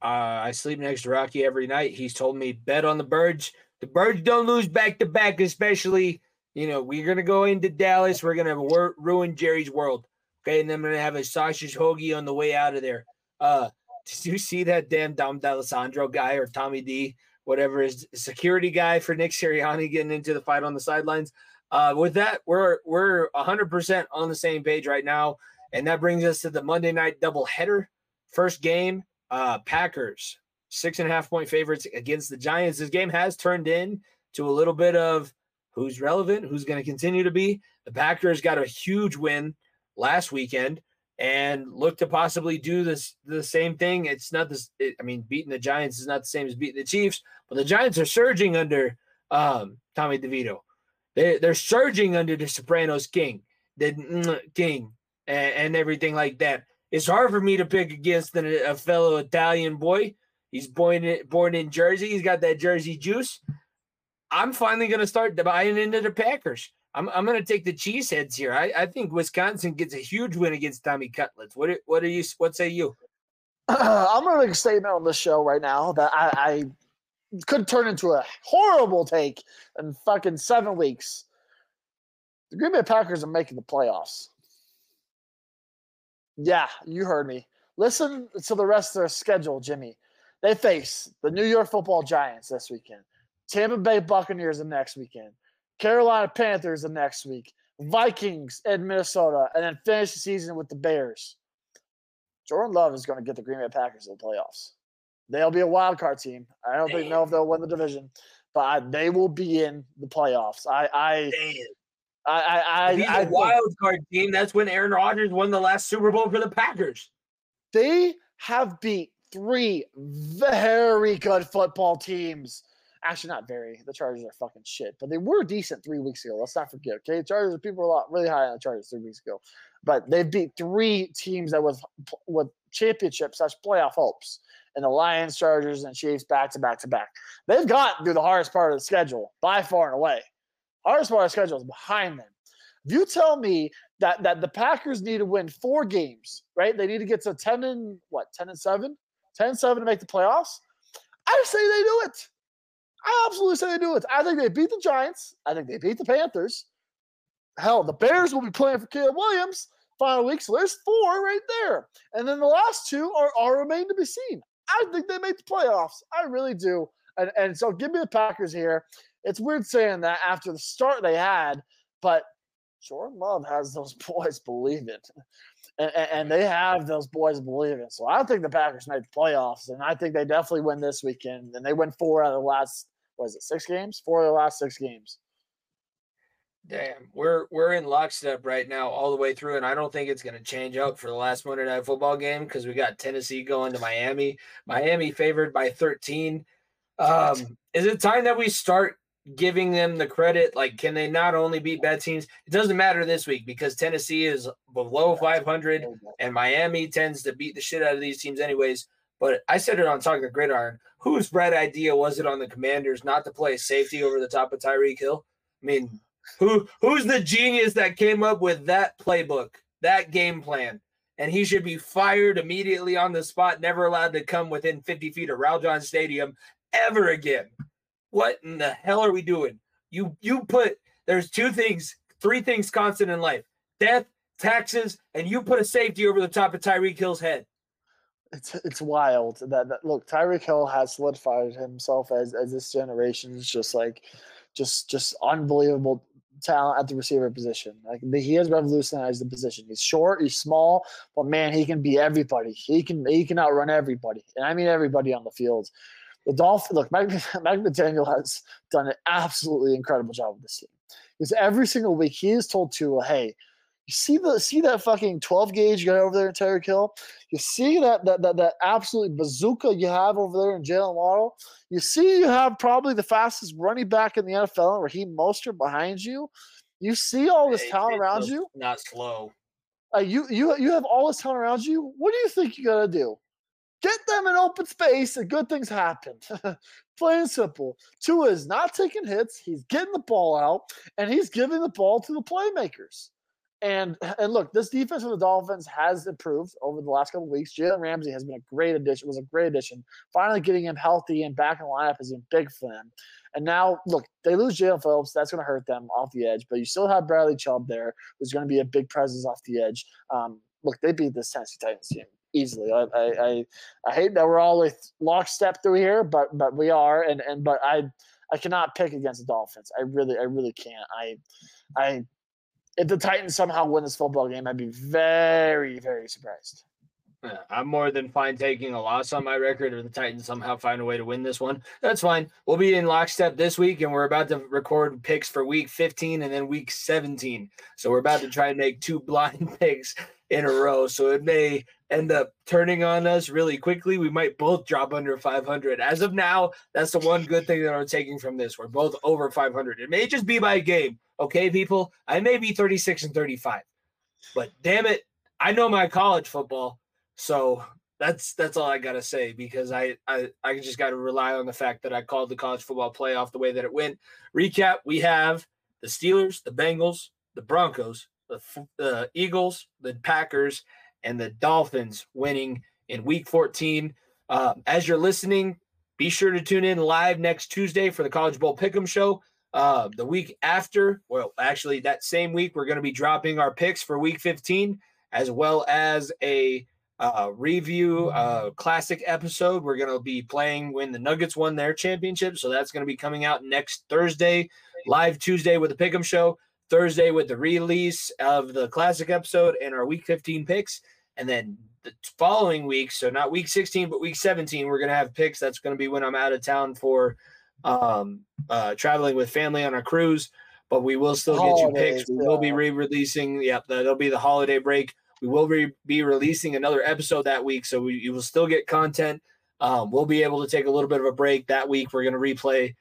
Uh, I sleep next to Rocky every night. He's told me bet on the birds. The birds don't lose back to back, especially you know we're gonna go into Dallas. We're gonna wor- ruin Jerry's world. Okay, and I'm gonna have a sausage hoagie on the way out of there. Uh, [LAUGHS] did you see that damn Dom D'Alessandro guy or Tommy D, whatever his security guy for Nick Sirianni getting into the fight on the sidelines? Uh, with that, we're we're 100% on the same page right now, and that brings us to the Monday night doubleheader. First game, uh, Packers six and a half point favorites against the Giants. This game has turned in to a little bit of who's relevant, who's going to continue to be. The Packers got a huge win last weekend and look to possibly do this the same thing. It's not this. It, I mean, beating the Giants is not the same as beating the Chiefs, but the Giants are surging under um, Tommy DeVito. They they're surging under the Sopranos king, the king, and, and everything like that. It's hard for me to pick against a, a fellow Italian boy. He's born in, born in Jersey. He's got that Jersey juice. I'm finally going to start buying into the Packers. I'm, I'm going to take the cheeseheads here. I, I think Wisconsin gets a huge win against Tommy Cutlets. What what are you? What say you? [CLEARS THROAT] I'm going to make a statement on this show right now that I, I could turn into a horrible take in fucking seven weeks. The Green Bay Packers are making the playoffs. Yeah, you heard me. Listen to the rest of their schedule, Jimmy. They face the New York Football Giants this weekend, Tampa Bay Buccaneers the next weekend, Carolina Panthers the next week, Vikings in Minnesota, and then finish the season with the Bears. Jordan Love is going to get the Green Bay Packers in the playoffs. They'll be a wild card team. I don't think know if they'll win the division, but they will be in the playoffs. I I I I, I, I wild card team. That's when Aaron Rodgers won the last Super Bowl for the Packers. They have beat three very good football teams. Actually, not very. The Chargers are fucking shit, but they were decent three weeks ago. Let's not forget. Okay, Chargers people were a lot really high on the Chargers three weeks ago, but they beat three teams that with with championship such playoff hopes and the Lions, Chargers, and Chiefs back to back to back. They've got through the hardest part of the schedule by far and away. Hardest part of the schedule is behind them. If you tell me that that the Packers need to win four games, right? They need to get to 10 and what, 10 and 7? 10 and 7 to make the playoffs. I say they do it. I absolutely say they do it. I think they beat the Giants. I think they beat the Panthers. Hell, the Bears will be playing for Caleb Williams final week. So there's four right there. And then the last two are, are remain to be seen. I think they make the playoffs. I really do. And, and so give me the Packers here. It's weird saying that after the start they had, but Jordan Love has those [LAUGHS] boys believe it. And, and, they have those boys believe it. So I think the Packers make the playoffs, and I think they definitely win this weekend. And they win four out of the last, was it six games? Four of the last six games. Damn, we're we're in lockstep right now all the way through, and I don't think it's going to change up for the last Monday Night Football game because we got Tennessee going to Miami. Miami favored by 13. Um, is it time that we start giving them the credit? Like, can they not only beat bad teams? It doesn't matter this week because Tennessee is below 500 and Miami tends to beat the shit out of these teams, anyways. But I said it on Talking the Gridiron. Whose bright idea was it on the Commanders not to play safety over the top of Tyreek Hill? I mean, who who's the genius that came up with that playbook, that game plan? And he should be fired immediately on the spot, never allowed to come within 50 feet of Raul Stadium ever again. What in the hell are we doing? You you put there's two things, three things constant in life: death, taxes, and you put a safety over the top of Tyreek Hill's head. It's it's wild that, that look Tyreek Hill has solidified himself as as this generation's just like just just unbelievable talent at the receiver position. Like he has revolutionized the position. He's short, he's small, but man, he can be everybody. He can he can outrun everybody, and I mean everybody on the field. The Dolphins look, Mike, [LAUGHS] Mike McDaniel has done an absolutely incredible job with this team. Because every single week he is told to, hey, you see the see that fucking 12 gauge guy over there in Tyreek Hill? You see that that that, that absolute bazooka you have over there in Jaylen Waddle? You see you have probably the fastest running back in the NFL Raheem Mostert behind you. You see all this talent around you. Not slow. Uh, you you you have all this talent around you. What do you think you gotta do? Get them in open space and good things happen. [LAUGHS] Plain and simple. Tua is not taking hits. He's getting the ball out and he's giving the ball to the playmakers. And and look, this defense for the Dolphins has improved over the last couple weeks. Jalen Ramsey has been a great addition. Was a great addition. Finally, getting him healthy and back in the lineup has been big for them. And now, look, they lose Jaelan Phillips. That's going to hurt them off the edge. But you still have Bradley Chubb there, who's going to be a big presence off the edge. Um, look, they beat this Tennessee Titans team easily. I, I, I, I hate that we're always lockstep through here, but but we are. And and but I I cannot pick against the Dolphins. I really I really can't. I I if the Titans somehow win this football game, I'd be very very surprised. I'm more than fine taking a loss on my record if the Titans somehow find a way to win this one. That's fine. We'll be in lockstep this week, and we're about to record picks for week 15 and then week 17. So we're about to try and make two [LAUGHS] blind picks in a row. So it may end up turning on us really quickly. We might both drop under 500. As of now, that's the one good thing that I'm taking from this. We're both over 500. It may just be by game. Okay, people? I may be 36 and 35, but damn it, I know my college football. So that's that's all I gotta say because I I, I just gotta rely on the fact that I called the college football playoff the way that it went. Recap: We have the Steelers, the Bengals, the Broncos, the, the Eagles, the Packers, and the Dolphins winning in Week 14. Uh, as you're listening, be sure to tune in live next Tuesday for the College Bowl Pick'em Show. Uh, the week after, well, actually, that same week, we're going to be dropping our picks for Week 15, as well as a uh, review uh, classic episode. We're going to be playing when the Nuggets won their championship. So that's going to be coming out next Thursday, live Tuesday with the Pick'em Show, Thursday with the release of the classic episode and our Week 15 picks. And then the following week, so not Week 16, but Week 17, we're going to have picks. That's going to be when I'm out of town for um, uh, traveling with family on a cruise. But we will still get you picks. We will be re-releasing. Yep, that'll be the holiday break we will re- be releasing another episode that week, so we, you will still get content. Um, we'll be able to take a little bit of a break that week. We're going to replay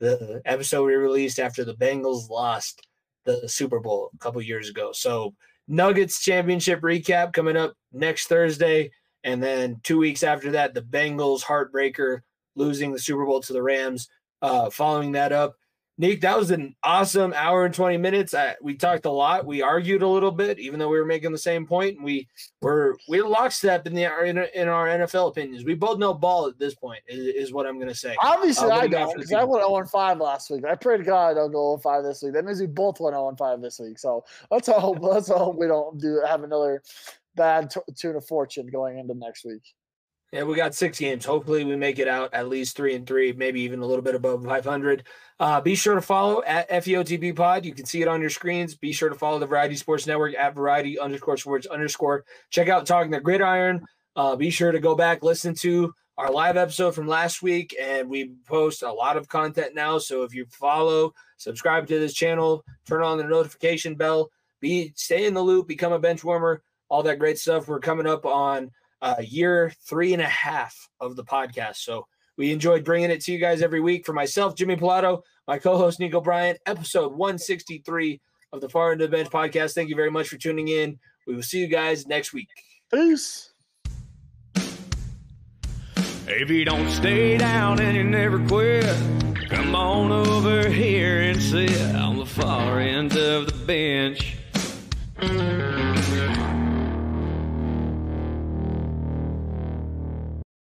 the episode we released after the Bengals lost the Super Bowl a couple years ago. So Nuggets championship recap coming up next Thursday, and then two weeks after that, the Bengals heartbreaker losing the Super Bowl to the Rams. Uh, following that up, Nick, that was an awesome hour and 20 minutes. I, we talked a lot. We argued a little bit, even though we were making the same point. We were we're lockstep in the in, in our NFL opinions. We both know ball at this point. Is, is what I'm going to say. Obviously, uh, I don't because I went 0 5 last week. I pray to God I don't go 0 5 this week. That means we both went 0 5 this week. So let's hope [LAUGHS] let's hope we don't do have another bad t- tune of fortune going into next week. Yeah, we got six games. Hopefully, we make it out at least three and three, maybe even a little bit above 500. Uh, be sure to follow at FEOTB Pod. You can see it on your screens. Be sure to follow the Variety Sports Network at Variety underscore Sports underscore. Check out Talking the Gridiron. Uh, be sure to go back, listen to our live episode from last week, and we post a lot of content now. So if you follow, subscribe to this channel, turn on the notification bell, be stay in the loop, become a bench warmer, all that great stuff. We're coming up on uh, year three and a half of the podcast. So we enjoyed bringing it to you guys every week. For myself, Jimmy Pilato, my co-host Nico Bryant, episode 163 of the Far End of the Bench podcast. Thank you very much for tuning in. We will see you guys next week. Peace. If you don't stay down and you never quit, come on over here and sit on the far end of the bench.